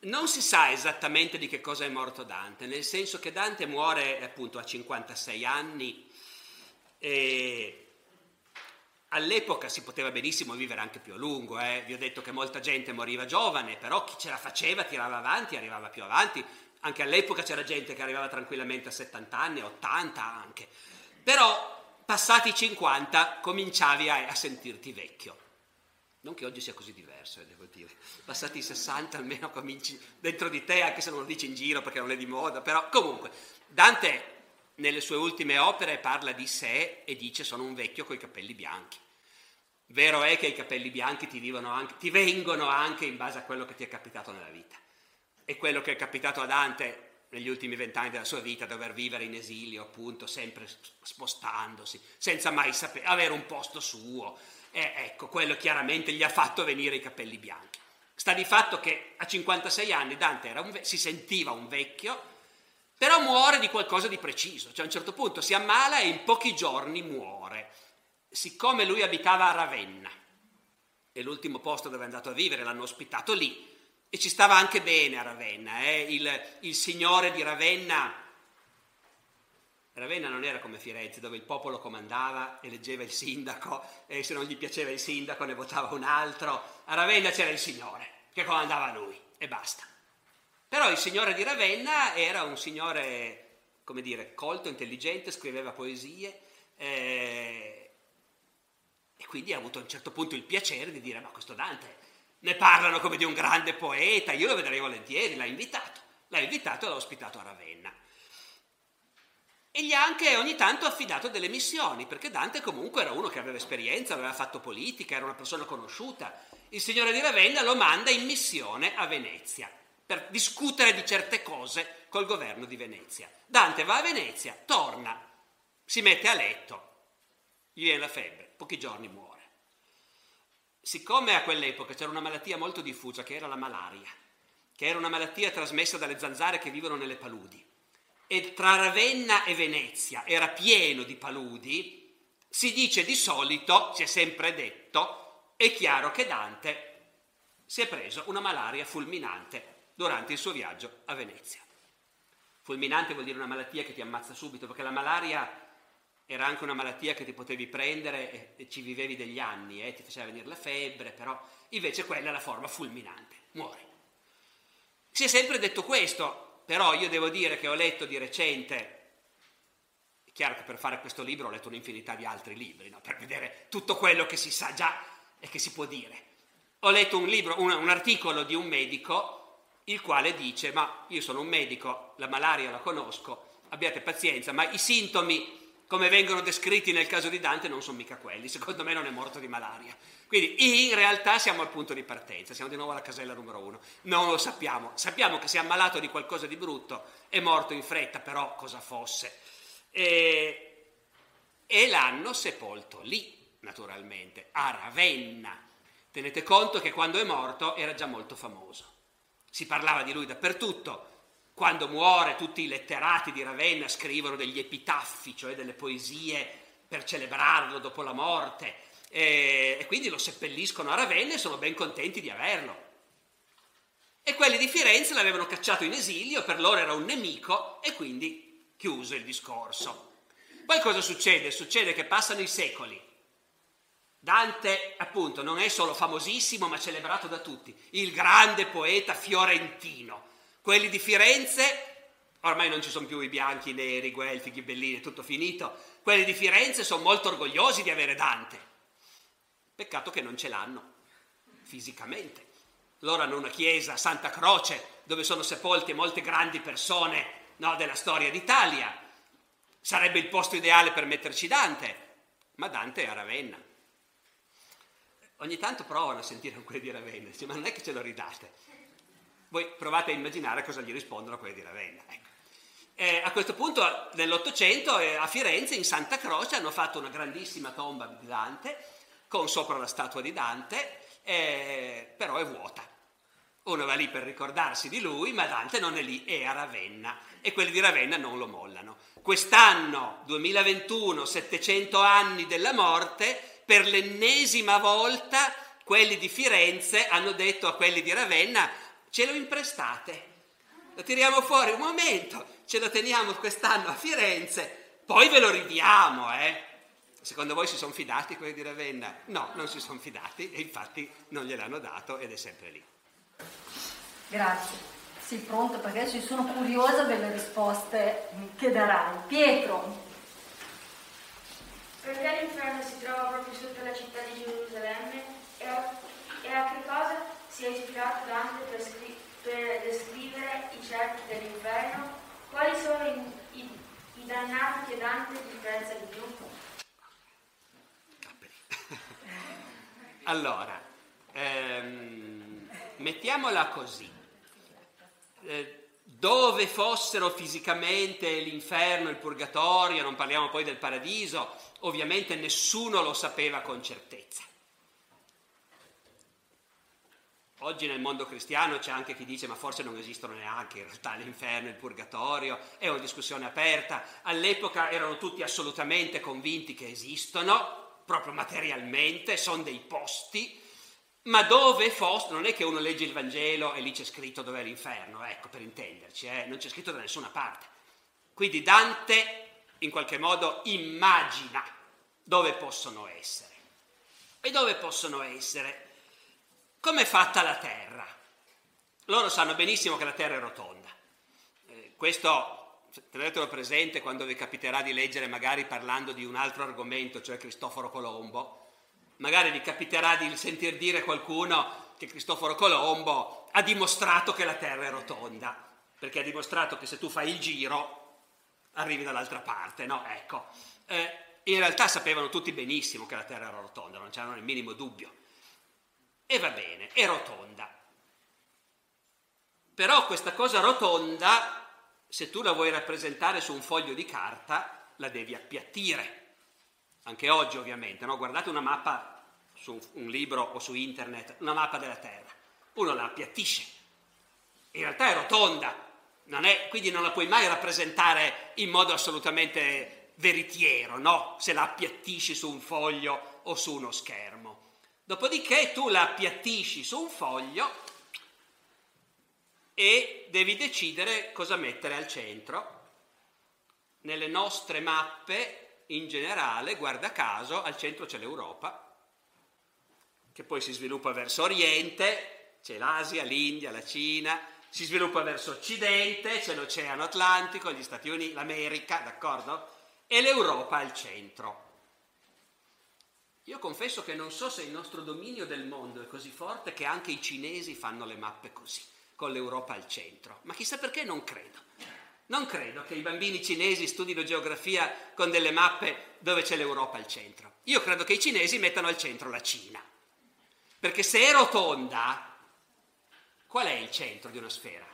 Non si sa esattamente di che cosa è morto Dante, nel senso che Dante muore appunto a 56 anni e all'epoca si poteva benissimo vivere anche più a lungo, eh. vi ho detto che molta gente moriva giovane, però chi ce la faceva tirava avanti, arrivava più avanti, anche all'epoca c'era gente che arrivava tranquillamente a 70 anni, 80 anche, però passati i 50 cominciavi a, a sentirti vecchio. Non che oggi sia così diverso, eh, devo dire. Passati i 60 almeno cominci dentro di te, anche se non lo dici in giro perché non è di moda, però comunque Dante nelle sue ultime opere parla di sé e dice sono un vecchio coi capelli bianchi. Vero è che i capelli bianchi ti, anche, ti vengono anche in base a quello che ti è capitato nella vita. E quello che è capitato a Dante negli ultimi vent'anni della sua vita, dover vivere in esilio, appunto, sempre spostandosi, senza mai sapere, avere un posto suo. E ecco, quello chiaramente gli ha fatto venire i capelli bianchi. Sta di fatto che a 56 anni Dante ve- si sentiva un vecchio, però muore di qualcosa di preciso, cioè a un certo punto si ammala e in pochi giorni muore. Siccome lui abitava a Ravenna, e l'ultimo posto dove è andato a vivere l'hanno ospitato lì, e ci stava anche bene a Ravenna, eh? il, il signore di Ravenna Ravenna non era come Firenze dove il popolo comandava, eleggeva il sindaco e se non gli piaceva il sindaco ne votava un altro. A Ravenna c'era il signore che comandava lui e basta. Però il signore di Ravenna era un signore, come dire, colto, intelligente, scriveva poesie eh, e quindi ha avuto a un certo punto il piacere di dire ma questo Dante ne parlano come di un grande poeta, io lo vedrei volentieri, l'ha invitato, l'ha invitato e l'ha ospitato a Ravenna. E gli ha anche ogni tanto affidato delle missioni, perché Dante comunque era uno che aveva esperienza, aveva fatto politica, era una persona conosciuta. Il signore di Ravenna lo manda in missione a Venezia per discutere di certe cose col governo di Venezia. Dante va a Venezia, torna, si mette a letto, gli viene la febbre, pochi giorni muore. Siccome a quell'epoca c'era una malattia molto diffusa che era la malaria, che era una malattia trasmessa dalle zanzare che vivono nelle paludi, e tra Ravenna e Venezia era pieno di paludi, si dice di solito, si è sempre detto, è chiaro che Dante si è preso una malaria fulminante durante il suo viaggio a Venezia. Fulminante vuol dire una malattia che ti ammazza subito, perché la malaria era anche una malattia che ti potevi prendere e, ci vivevi degli anni, eh, ti faceva venire la febbre, però invece quella è la forma fulminante, muori. Si è sempre detto questo, però io devo dire che ho letto di recente, è chiaro che per fare questo libro ho letto un'infinità di altri libri, no? per vedere tutto quello che si sa già e che si può dire. Ho letto un libro, un, un articolo di un medico il quale dice, ma io sono un medico, la malaria la conosco, abbiate pazienza, ma i sintomi come vengono descritti nel caso di Dante non sono mica quelli, secondo me non è morto di malaria. Quindi in realtà siamo al punto di partenza, siamo di nuovo alla casella numero uno, non lo sappiamo, sappiamo che si è ammalato di qualcosa di brutto, è morto in fretta, però cosa fosse. E, e l'hanno sepolto lì, naturalmente, a Ravenna. Tenete conto che quando è morto era già molto famoso. Si parlava di lui dappertutto. Quando muore tutti i letterati di Ravenna scrivono degli epitaffi, cioè delle poesie per celebrarlo dopo la morte e, e quindi lo seppelliscono a Ravenna e sono ben contenti di averlo. E quelli di Firenze l'avevano cacciato in esilio, per loro era un nemico e quindi chiuso il discorso. Poi cosa succede? Succede che passano i secoli Dante, appunto, non è solo famosissimo, ma celebrato da tutti, il grande poeta fiorentino. Quelli di Firenze, ormai non ci sono più i bianchi, i neri, i guelfi, i ghibellini, è tutto finito. Quelli di Firenze sono molto orgogliosi di avere Dante. Peccato che non ce l'hanno fisicamente. Loro hanno una chiesa, Santa Croce, dove sono sepolte molte grandi persone no, della storia d'Italia. Sarebbe il posto ideale per metterci Dante, ma Dante è a Ravenna. Ogni tanto provano a sentire quelli di Ravenna, dice, ma non è che ce lo ridate. Voi provate a immaginare cosa gli rispondono quelli di Ravenna. Ecco. Eh, a questo punto, nell'Ottocento, eh, a Firenze, in Santa Croce, hanno fatto una grandissima tomba di Dante, con sopra la statua di Dante, eh, però è vuota. Uno va lì per ricordarsi di lui, ma Dante non è lì, è a Ravenna e quelli di Ravenna non lo mollano. Quest'anno, 2021, 700 anni della morte, per l'ennesima volta quelli di Firenze hanno detto a quelli di Ravenna ce lo imprestate? Lo tiriamo fuori un momento, ce lo teniamo quest'anno a Firenze, poi ve lo ridiamo, eh? Secondo voi si sono fidati quelli di Ravenna? No, non si sono fidati e infatti non gliel'hanno dato ed è sempre lì. Grazie. Sì, pronto, perché adesso sono curiosa delle risposte che darai. Pietro. Perché l'inferno si trova proprio sotto la città di Gerusalemme e a, e a che cosa si è ispirato Dante per, scri- per descrivere i cerchi dell'inferno? Quali sono i, i, i dannati che Dante disprezza di più? Allora, ehm, mettiamola così. Eh, dove fossero fisicamente l'inferno, il purgatorio, non parliamo poi del paradiso, ovviamente nessuno lo sapeva con certezza. Oggi nel mondo cristiano c'è anche chi dice ma forse non esistono neanche in realtà l'inferno il purgatorio, è una discussione aperta. All'epoca erano tutti assolutamente convinti che esistono, proprio materialmente, sono dei posti, ma dove fosse, non è che uno legge il Vangelo e lì c'è scritto dov'è l'inferno, ecco per intenderci, eh, non c'è scritto da nessuna parte. Quindi Dante in qualche modo immagina dove possono essere. E dove possono essere? Come è fatta la Terra? Loro sanno benissimo che la Terra è rotonda. Eh, questo tenetelo presente quando vi capiterà di leggere magari parlando di un altro argomento, cioè Cristoforo Colombo, magari vi capiterà di sentir dire qualcuno che Cristoforo Colombo ha dimostrato che la Terra è rotonda, perché ha dimostrato che se tu fai il giro arrivi dall'altra parte, no? Ecco. Eh, in realtà sapevano tutti benissimo che la Terra era rotonda, non c'era il minimo dubbio. E va bene, è rotonda. Però questa cosa rotonda se tu la vuoi rappresentare su un foglio di carta, la devi appiattire. Anche oggi ovviamente, no? guardate una mappa su un libro o su internet, una mappa della Terra. Uno la appiattisce. In realtà è rotonda, non è, quindi non la puoi mai rappresentare in modo assolutamente veritiero, no? Se la appiattisci su un foglio o su uno schermo. Dopodiché tu la appiattisci su un foglio e devi decidere cosa mettere al centro. Nelle nostre mappe, in generale, guarda caso, al centro c'è l'Europa, che poi si sviluppa verso Oriente, c'è l'Asia, l'India, la Cina, si sviluppa verso Occidente, c'è l'Oceano Atlantico, gli Stati Uniti, l'America, d'accordo? E l'Europa al centro. Io confesso che non so se il nostro dominio del mondo è così forte che anche i cinesi fanno le mappe così con l'Europa al centro. Ma chissà perché non credo. Non credo che i bambini cinesi studino geografia con delle mappe dove c'è l'Europa al centro. Io credo che i cinesi mettano al centro la Cina. Perché se è rotonda, qual è il centro di una sfera?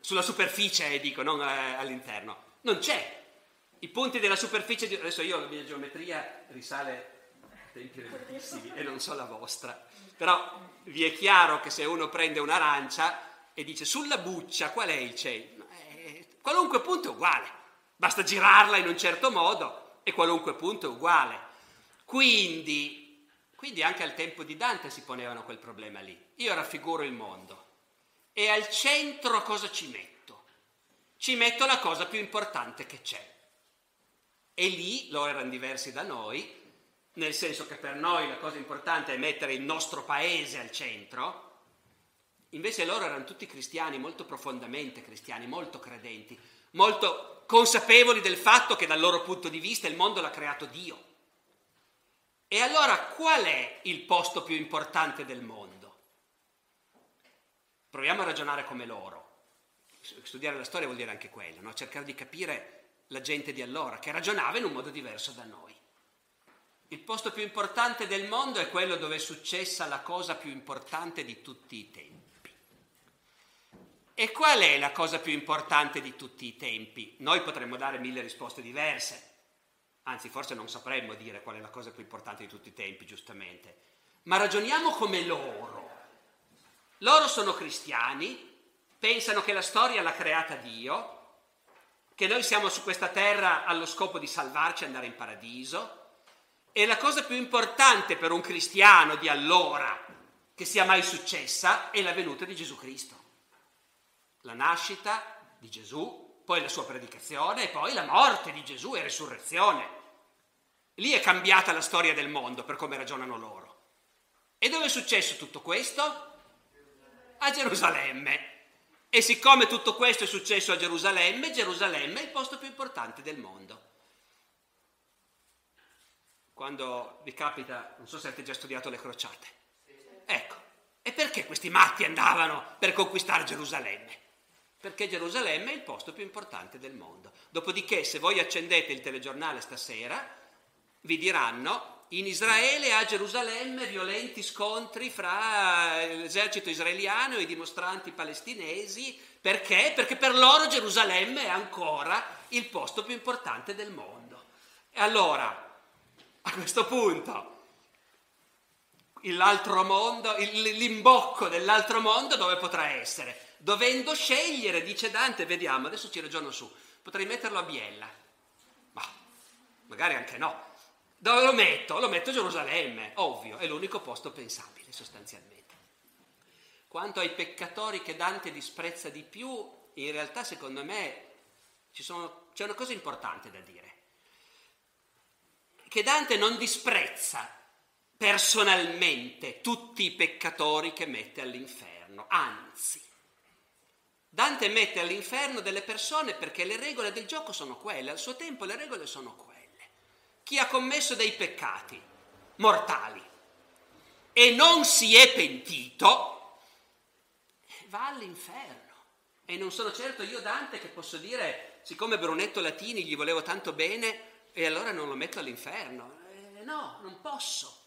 Sulla superficie, dico, non eh, all'interno. Non c'è. I punti della superficie, di... adesso io la mia geometria risale tempi recentissimi e non so la vostra, però vi è chiaro che se uno prende un'arancia e dice sulla buccia qual è il centro? Eh, qualunque punto è uguale, basta girarla in un certo modo e qualunque punto è uguale. Quindi, quindi anche al tempo di Dante si ponevano quel problema lì. Io raffiguro il mondo e al centro cosa ci metto? Ci metto la cosa più importante che c'è. E lì loro erano diversi da noi, nel senso che per noi la cosa importante è mettere il nostro paese al centro, Invece loro erano tutti cristiani, molto profondamente cristiani, molto credenti, molto consapevoli del fatto che dal loro punto di vista il mondo l'ha creato Dio. E allora qual è il posto più importante del mondo? Proviamo a ragionare come loro. Studiare la storia vuol dire anche quello, no? cercare di capire la gente di allora, che ragionava in un modo diverso da noi. Il posto più importante del mondo è quello dove è successa la cosa più importante di tutti i tempi. E qual è la cosa più importante di tutti i tempi? Noi potremmo dare mille risposte diverse, anzi forse non sapremmo dire qual è la cosa più importante di tutti i tempi, giustamente, ma ragioniamo come loro. Loro sono cristiani, pensano che la storia l'ha creata Dio, che noi siamo su questa terra allo scopo di salvarci e andare in paradiso, e la cosa più importante per un cristiano di allora che sia mai successa è la venuta di Gesù Cristo. la nascita di Gesù, poi la sua predicazione e poi la morte di Gesù e resurrezione. Lì è cambiata la storia del mondo per come ragionano loro. E dove è successo tutto questo? A Gerusalemme. E siccome tutto questo è successo a Gerusalemme, Gerusalemme è il posto più importante del mondo. Quando vi capita, non so se avete già studiato le crociate. Ecco, e perché questi matti andavano per conquistare Gerusalemme? Perché Gerusalemme è il posto più importante del mondo. Dopodiché, se voi accendete il telegiornale stasera, vi diranno in Israele a Gerusalemme violenti scontri fra l'esercito israeliano e i dimostranti palestinesi. Perché? Perché per loro Gerusalemme è ancora il posto più importante del mondo. E allora, a questo punto, l'altro mondo, l'imbocco dell'altro mondo dove potrà essere? Dovendo scegliere, dice Dante, vediamo, adesso ci ragiono su, potrei metterlo a Biella, ma magari anche no. Dove lo metto? Lo metto a Gerusalemme, ovvio, è l'unico posto pensabile sostanzialmente. Quanto ai peccatori che Dante disprezza di più, in realtà secondo me sono, c'è una cosa importante da dire, che Dante non disprezza personalmente tutti i peccatori che mette all'inferno, anzi, Dante mette all'inferno delle persone perché le regole del gioco sono quelle, al suo tempo le regole sono quelle chi ha commesso dei peccati mortali e non si è pentito, va all'inferno. E non sono certo io Dante che posso dire, siccome Brunetto Latini gli volevo tanto bene, e allora non lo metto all'inferno. Eh, no, non posso.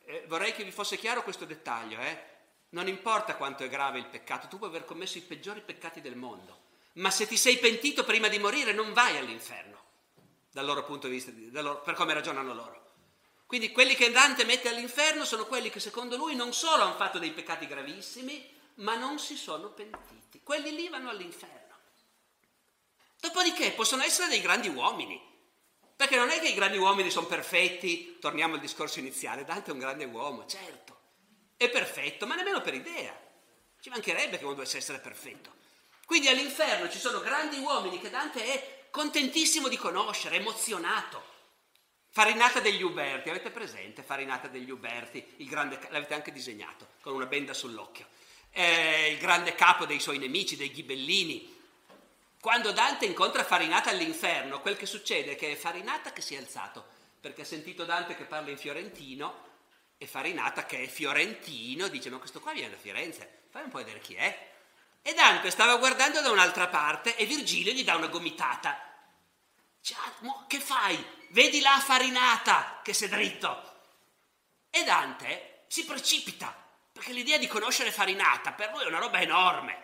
Eh, vorrei che vi fosse chiaro questo dettaglio, eh? Non importa quanto è grave il peccato, tu puoi aver commesso i peggiori peccati del mondo, ma se ti sei pentito prima di morire non vai all'inferno dal loro punto di vista, loro, per come ragionano loro. Quindi quelli che Dante mette all'inferno sono quelli che secondo lui non solo hanno fatto dei peccati gravissimi, ma non si sono pentiti. Quelli lì vanno all'inferno. Dopodiché possono essere dei grandi uomini, perché non è che i grandi uomini sono perfetti, torniamo al discorso iniziale, Dante è un grande uomo, certo, è perfetto, ma nemmeno per idea. Ci mancherebbe che uno dovesse essere perfetto. Quindi all'inferno ci sono grandi uomini che Dante è contentissimo di conoscere, emozionato. Farinata degli Uberti, avete presente Farinata degli Uberti, grande, l'avete anche disegnato, con una benda sull'occhio. Eh, il grande capo dei suoi nemici, dei ghibellini. Quando Dante incontra Farinata all'inferno, quel che succede è che è Farinata che si è alzato, perché ha sentito Dante che parla in fiorentino, e Farinata che è fiorentino dice ma questo qua viene da Firenze, fai un po' vedere chi è. E Dante stava guardando da un'altra parte e Virgilio gli dà una gomitata. Ah, che fai? Vedi la farinata che sei dritto. E Dante si precipita, perché l'idea di conoscere Farinata per lui è una roba enorme.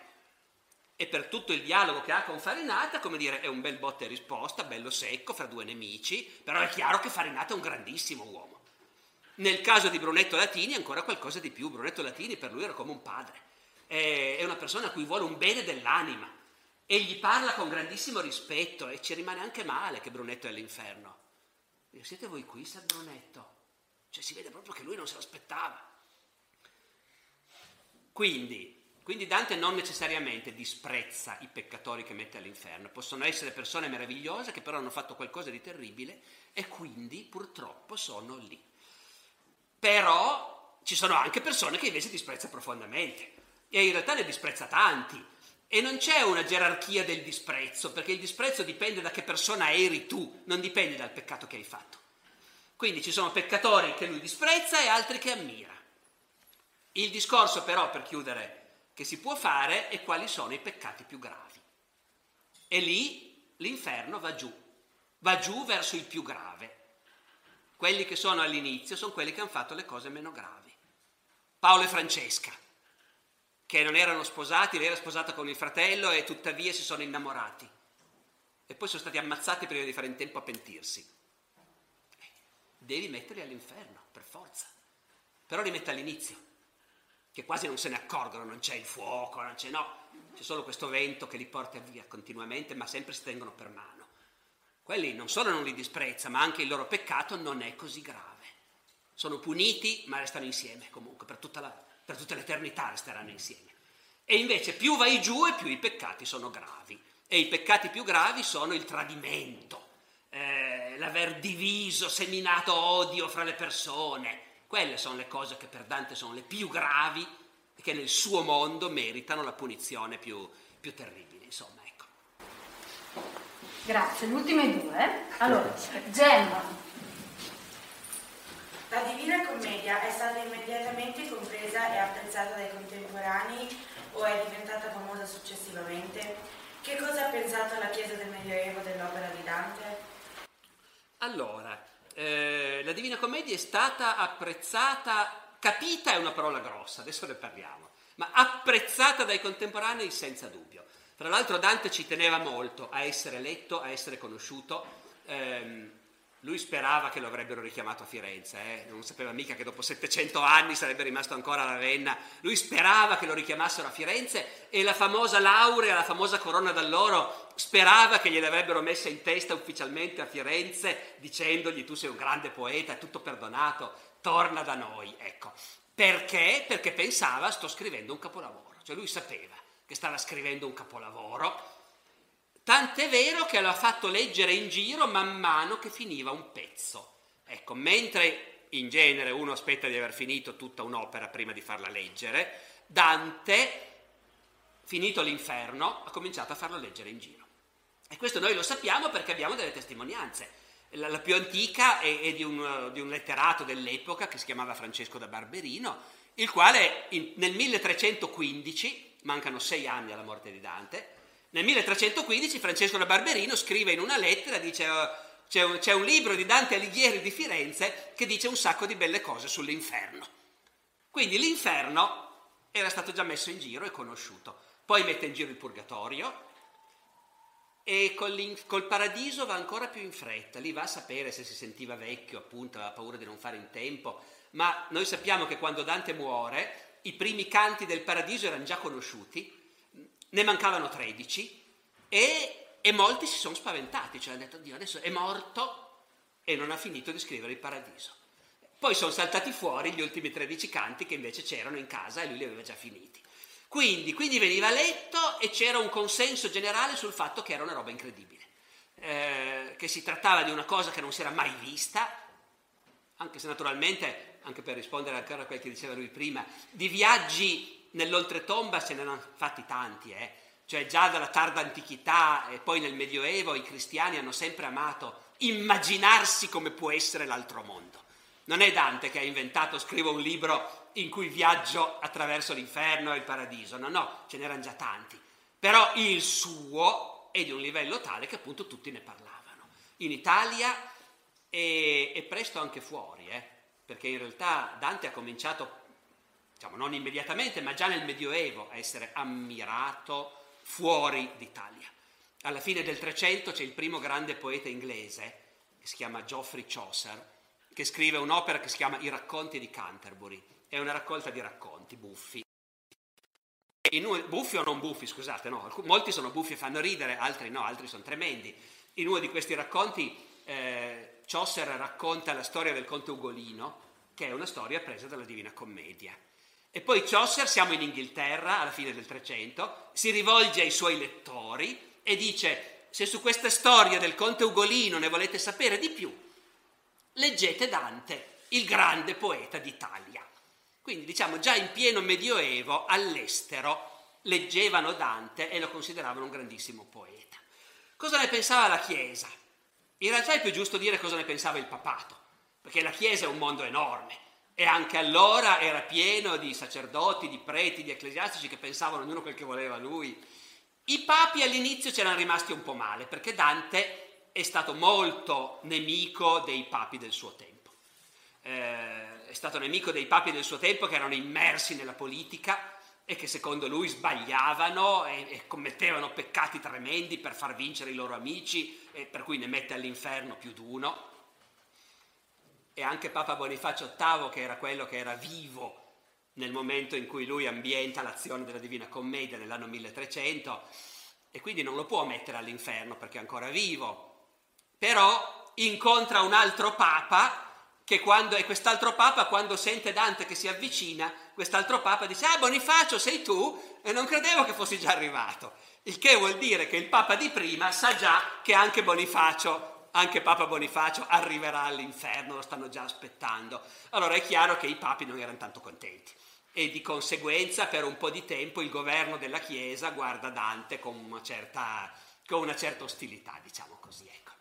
E per tutto il dialogo che ha con Farinata, come dire, è un bel botte e risposta, bello secco, fra due nemici, però è chiaro che Farinata è un grandissimo uomo. Nel caso di Brunetto Latini ancora qualcosa di più, Brunetto Latini per lui era come un padre è una persona a cui vuole un bene dell'anima e gli parla con grandissimo rispetto e ci rimane anche male che Brunetto è all'inferno. Siete voi qui, San Brunetto? Cioè si vede proprio che lui non se l'aspettava. Quindi, quindi Dante non necessariamente disprezza i peccatori che mette all'inferno, possono essere persone meravigliose che però hanno fatto qualcosa di terribile e quindi purtroppo sono lì. Però ci sono anche persone che invece disprezza profondamente e in realtà ne disprezza tanti. E non c'è una gerarchia del disprezzo, perché il disprezzo dipende da che persona eri tu, non dipende dal peccato che hai fatto. Quindi ci sono peccatori che lui disprezza e altri che ammira. Il discorso però, per chiudere, che si può fare è quali sono i peccati più gravi. E lì l'inferno va giù, va giù verso il più grave. Quelli che sono all'inizio sono quelli che hanno fatto le cose meno gravi. Paolo e Francesca che non erano sposati, lei era sposata con il fratello e tuttavia si sono innamorati. E poi sono stati ammazzati prima di fare in tempo a pentirsi. Devi metterli all'inferno, per forza. Però li mette all'inizio, che quasi non se ne accorgono, non c'è il fuoco, non c'è no, c'è solo questo vento che li porta via continuamente, ma sempre si tengono per mano. Quelli non solo non li disprezza, ma anche il loro peccato non è così grave. Sono puniti, ma restano insieme comunque per tutta la, per tutta l'eternità resteranno insieme. E invece più vai giù e più i peccati sono gravi. E i peccati più gravi sono il tradimento, eh, l'aver diviso, seminato odio fra le persone. Quelle sono le cose che per Dante sono le più gravi e che nel suo mondo meritano la punizione più, più terribile. Insomma, ecco. Grazie, le ultime due. Allora, Gemma. La Divina Commedia è stata immediatamente compresa e apprezzata dai contemporanei o è diventata famosa successivamente? Che cosa ha pensato la Chiesa del Medioevo dell'opera di Dante? Allora, eh, la Divina Commedia è stata apprezzata, capita è una parola grossa, adesso ne parliamo, ma apprezzata dai contemporanei senza dubbio. Tra l'altro Dante ci teneva molto a essere letto, a essere conosciuto. Ehm, lui sperava che lo avrebbero richiamato a Firenze, eh? non sapeva mica che dopo 700 anni sarebbe rimasto ancora a Ravenna. Lui sperava che lo richiamassero a Firenze e la famosa laurea, la famosa corona d'alloro, sperava che gliel'avrebbero messa in testa ufficialmente a Firenze dicendogli tu sei un grande poeta, è tutto perdonato, torna da noi. Ecco. Perché? Perché pensava sto scrivendo un capolavoro, cioè lui sapeva che stava scrivendo un capolavoro Tant'è vero che l'ha fatto leggere in giro man mano che finiva un pezzo. Ecco, mentre in genere uno aspetta di aver finito tutta un'opera prima di farla leggere, Dante, finito l'inferno, ha cominciato a farlo leggere in giro. E questo noi lo sappiamo perché abbiamo delle testimonianze. La, la più antica è, è di, un, di, un, letterato dell'epoca che si chiamava Francesco da Barberino, il quale in, nel 1315, mancano sei anni alla morte di Dante, nel 1315 Francesco da Barberino scrive in una lettera, dice oh, c'è un, c'è un libro di Dante Alighieri di Firenze che dice un sacco di belle cose sull'inferno. Quindi l'inferno era stato già messo in giro e conosciuto. Poi mette in giro il purgatorio e col, col, paradiso va ancora più in fretta. Lì va a sapere se si sentiva vecchio, appunto, aveva paura di non fare in tempo. Ma noi sappiamo che quando Dante muore, i primi canti del paradiso erano già conosciuti ne mancavano 13 e, e molti si sono spaventati, cioè hanno detto Dio adesso è morto e non ha finito di scrivere il paradiso. Poi sono saltati fuori gli ultimi 13 canti che invece c'erano in casa e lui li aveva già finiti. Quindi, quindi veniva letto e c'era un consenso generale sul fatto che era una roba incredibile, eh, che si trattava di una cosa che non si era mai vista, anche se naturalmente, anche per rispondere ancora a quel che diceva lui prima, di viaggi nell'oltretomba se ne hanno fatti tanti, eh? cioè già dalla tarda antichità e poi nel Medioevo i cristiani hanno sempre amato immaginarsi come può essere l'altro mondo. Non è Dante che ha inventato, scrivo un libro in cui viaggio attraverso l'inferno e il paradiso, no, no, ce n'erano già tanti. Però il suo è di un livello tale che appunto tutti ne parlavano. In Italia e, e presto anche fuori, eh? perché in realtà Dante ha cominciato diciamo non immediatamente, ma già nel Medioevo a essere ammirato fuori d'Italia. Alla fine del Trecento c'è il primo grande poeta inglese, che si chiama Geoffrey Chaucer, che scrive un'opera che si chiama I racconti di Canterbury. È una raccolta di racconti buffi. In, buffi o non buffi, scusate, no, molti sono buffi e fanno ridere, altri no, altri sono tremendi. In uno di questi racconti eh, Chaucer racconta la storia del conte Ugolino, che è una storia presa dalla Divina Commedia. E poi Chaucer, siamo in Inghilterra alla fine del Trecento, si rivolge ai suoi lettori e dice se su questa storia del conte Ugolino ne volete sapere di più, leggete Dante, il grande poeta d'Italia. Quindi diciamo già in pieno medioevo all'estero leggevano Dante e lo consideravano un grandissimo poeta. Cosa ne pensava la Chiesa? In realtà è più giusto dire cosa ne pensava il papato, perché la Chiesa è un mondo enorme e anche allora era pieno di sacerdoti, di preti, di ecclesiastici che pensavano ognuno quel che voleva lui. I papi all'inizio c'erano rimasti un po' male perché Dante è stato molto nemico dei papi del suo tempo. Eh, è stato nemico dei papi del suo tempo che erano immersi nella politica e che secondo lui sbagliavano e, e commettevano peccati tremendi per far vincere i loro amici e per cui ne mette all'inferno più d'uno e anche Papa Bonifacio VIII, che era quello che era vivo nel momento in cui lui ambienta l'azione della Divina Commedia nell'anno 1300, e quindi non lo può mettere all'inferno perché è ancora vivo. Però incontra un altro Papa che quando, e quest'altro papa quando sente Dante che si avvicina, quest'altro papa dice, ah Bonifacio sei tu? E non credevo che fossi già arrivato. Il che vuol dire che il papa di prima sa già che anche Bonifacio, anche Papa Bonifacio arriverà all'inferno, lo stanno già aspettando. Allora è chiaro che i papi non erano tanto contenti e di conseguenza per un po' di tempo il governo della Chiesa guarda Dante con una certa, con una certa ostilità, diciamo così. Ecco.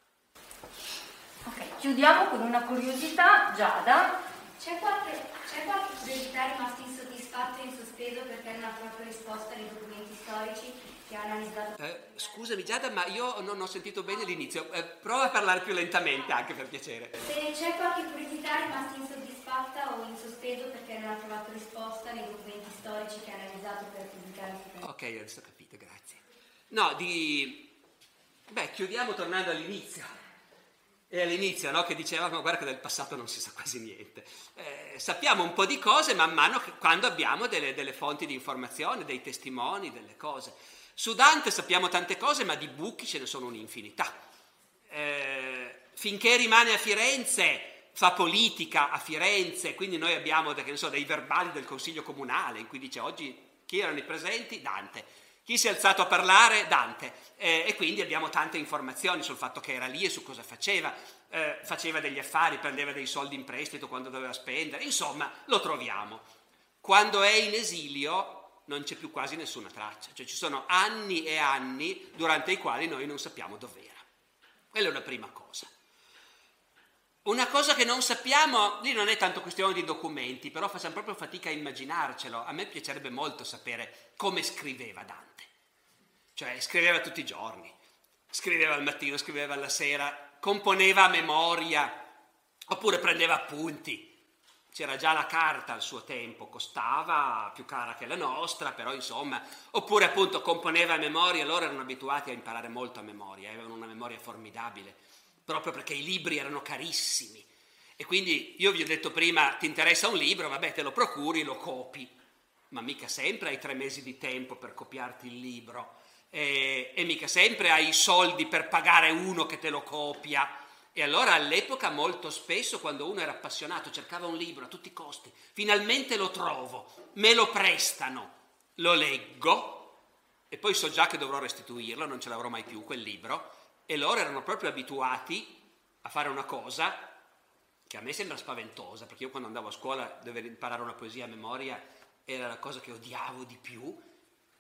Ok, chiudiamo con una curiosità, Giada. C'è qualche, c'è qualche curiosità rimasta insoddisfatta e in sospeso perché non ha proprio risposta nei documenti storici che ha analizzato? Eh, scusami Giada, ma io non ho sentito bene l'inizio. Eh, prova a parlare più lentamente anche per piacere. Se c'è qualche curiosità rimasta insoddisfatta o in sospeso perché non ha trovato risposta nei documenti storici che ha analizzato per pubblicare il Ok, adesso ho capito, grazie. No, di... Beh, chiudiamo tornando all'inizio. E all'inizio, no, che dicevamo, guarda che del passato non si sa quasi niente. Eh, sappiamo un po' di cose man mano che, quando abbiamo delle, delle fonti di informazione, dei testimoni, delle cose. Su Dante sappiamo tante cose, ma di buchi ce ne sono un'infinità. Eh, finché rimane a Firenze, fa politica a Firenze, quindi noi abbiamo so, dei verbali del Consiglio Comunale in cui dice oggi chi erano i presenti? Dante. Chi si è alzato a parlare? Dante. Eh, e quindi abbiamo tante informazioni sul fatto che era lì e su cosa faceva. Eh, faceva degli affari, prendeva dei soldi in prestito quando doveva spendere, insomma, lo troviamo. Quando è in esilio non c'è più quasi nessuna traccia, cioè ci sono anni e anni durante i quali noi non sappiamo dov'era. Quella è una prima cosa. Una cosa che non sappiamo, lì non è tanto questione di documenti, però facciamo proprio fatica a immaginarcelo. A me piacerebbe molto sapere come scriveva Dante. Cioè scriveva tutti i giorni, scriveva al mattino, scriveva alla sera, componeva a memoria, oppure prendeva appunti. C'era già la carta al suo tempo, costava più cara che la nostra, però insomma, oppure appunto componeva a memoria, loro erano abituati a imparare molto a memoria, avevano una memoria formidabile, proprio perché i libri erano carissimi. E quindi io vi ho detto prima, ti interessa un libro, vabbè, te lo procuri, lo copi, ma mica sempre hai tre mesi di tempo per copiarti il libro e, e mica sempre hai i soldi per pagare uno che te lo copia. E allora all'epoca molto spesso quando uno era appassionato cercava un libro a tutti i costi, finalmente lo trovo, me lo prestano, lo leggo e poi so già che dovrò restituirlo, non ce l'avrò mai più quel libro e loro erano proprio abituati a fare una cosa che a me sembra spaventosa, perché io quando andavo a scuola dover imparare una poesia a memoria era la cosa che odiavo di più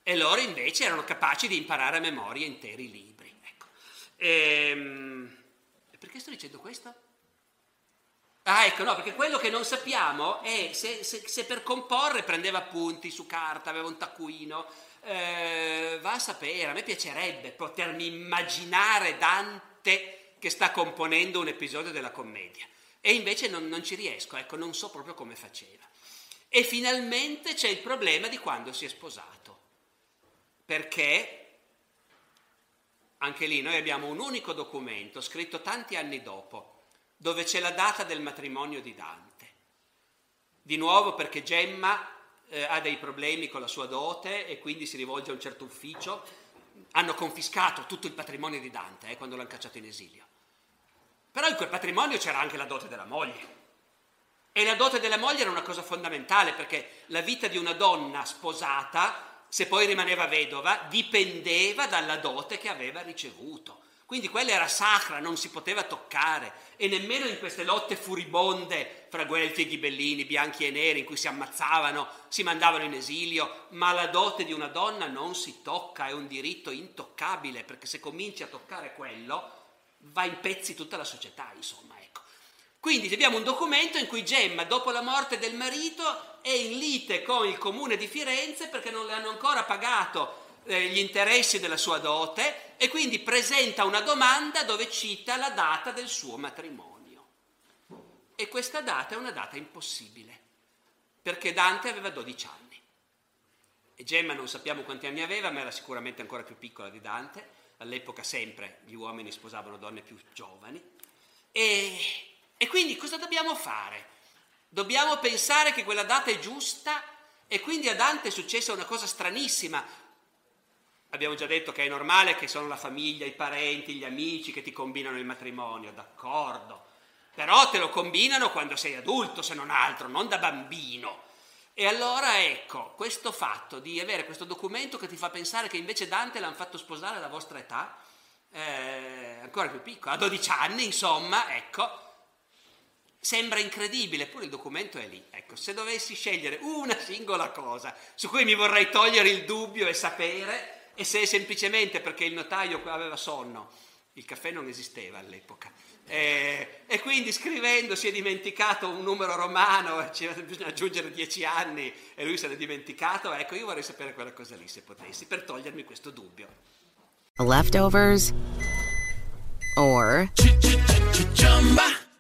e loro invece erano capaci di imparare a memoria interi libri. Ecco. Ehm, perché sto dicendo questo? Ah, ecco, no, perché quello che non sappiamo è se, se, se per comporre prendeva appunti su carta, aveva un taccuino, eh, va a sapere, a me piacerebbe potermi immaginare Dante che sta componendo un episodio della commedia. E invece non, non ci riesco, ecco, non so proprio come faceva. E finalmente c'è il problema di quando si è sposato perché anche lì noi abbiamo un unico documento scritto tanti anni dopo, dove c'è la data del matrimonio di Dante. Di nuovo perché Gemma eh, ha dei problemi con la sua dote e quindi si rivolge a un certo ufficio. Hanno confiscato tutto il patrimonio di Dante eh, quando l'hanno cacciato in esilio. Però in quel patrimonio c'era anche la dote della moglie. E la dote della moglie era una cosa fondamentale perché la vita di una donna sposata se poi rimaneva vedova, dipendeva dalla dote che aveva ricevuto. Quindi quella era sacra, non si poteva toccare e nemmeno in queste lotte furibonde fra Guelfi e Ghibellini, bianchi e neri, in cui si ammazzavano, si mandavano in esilio, ma la dote di una donna non si tocca, è un diritto intoccabile, perché se cominci a toccare quello va in pezzi tutta la società, insomma. Quindi abbiamo un documento in cui Gemma, dopo la morte del marito, è in lite con il comune di Firenze perché non le hanno ancora pagato eh, gli interessi della sua dote e quindi presenta una domanda dove cita la data del suo matrimonio. E questa data è una data impossibile, perché Dante aveva 12 anni. E Gemma non sappiamo quanti anni aveva, ma era sicuramente ancora più piccola di Dante. All'epoca sempre gli uomini sposavano donne più giovani. E e quindi cosa dobbiamo fare? Dobbiamo pensare che quella data è giusta e quindi a Dante è successa una cosa stranissima. Abbiamo già detto che è normale che sono la famiglia, i parenti, gli amici che ti combinano il matrimonio, d'accordo. Però te lo combinano quando sei adulto, se non altro, non da bambino. E allora ecco, questo fatto di avere questo documento che ti fa pensare che invece Dante l'hanno fatto sposare alla vostra età, eh, ancora più piccolo, a 12 anni, insomma, ecco, sembra incredibile, eppure il documento è lì. Ecco, se dovessi scegliere una singola cosa su cui mi vorrei togliere il dubbio e sapere, e se è semplicemente perché il notaio aveva sonno, il caffè non esisteva all'epoca, eh, e quindi scrivendo si è dimenticato un numero romano, ci bisogna aggiungere dieci anni e lui se l'è dimenticato. Ecco, io vorrei sapere quella cosa lì se potessi, per togliermi questo dubbio. Leftovers or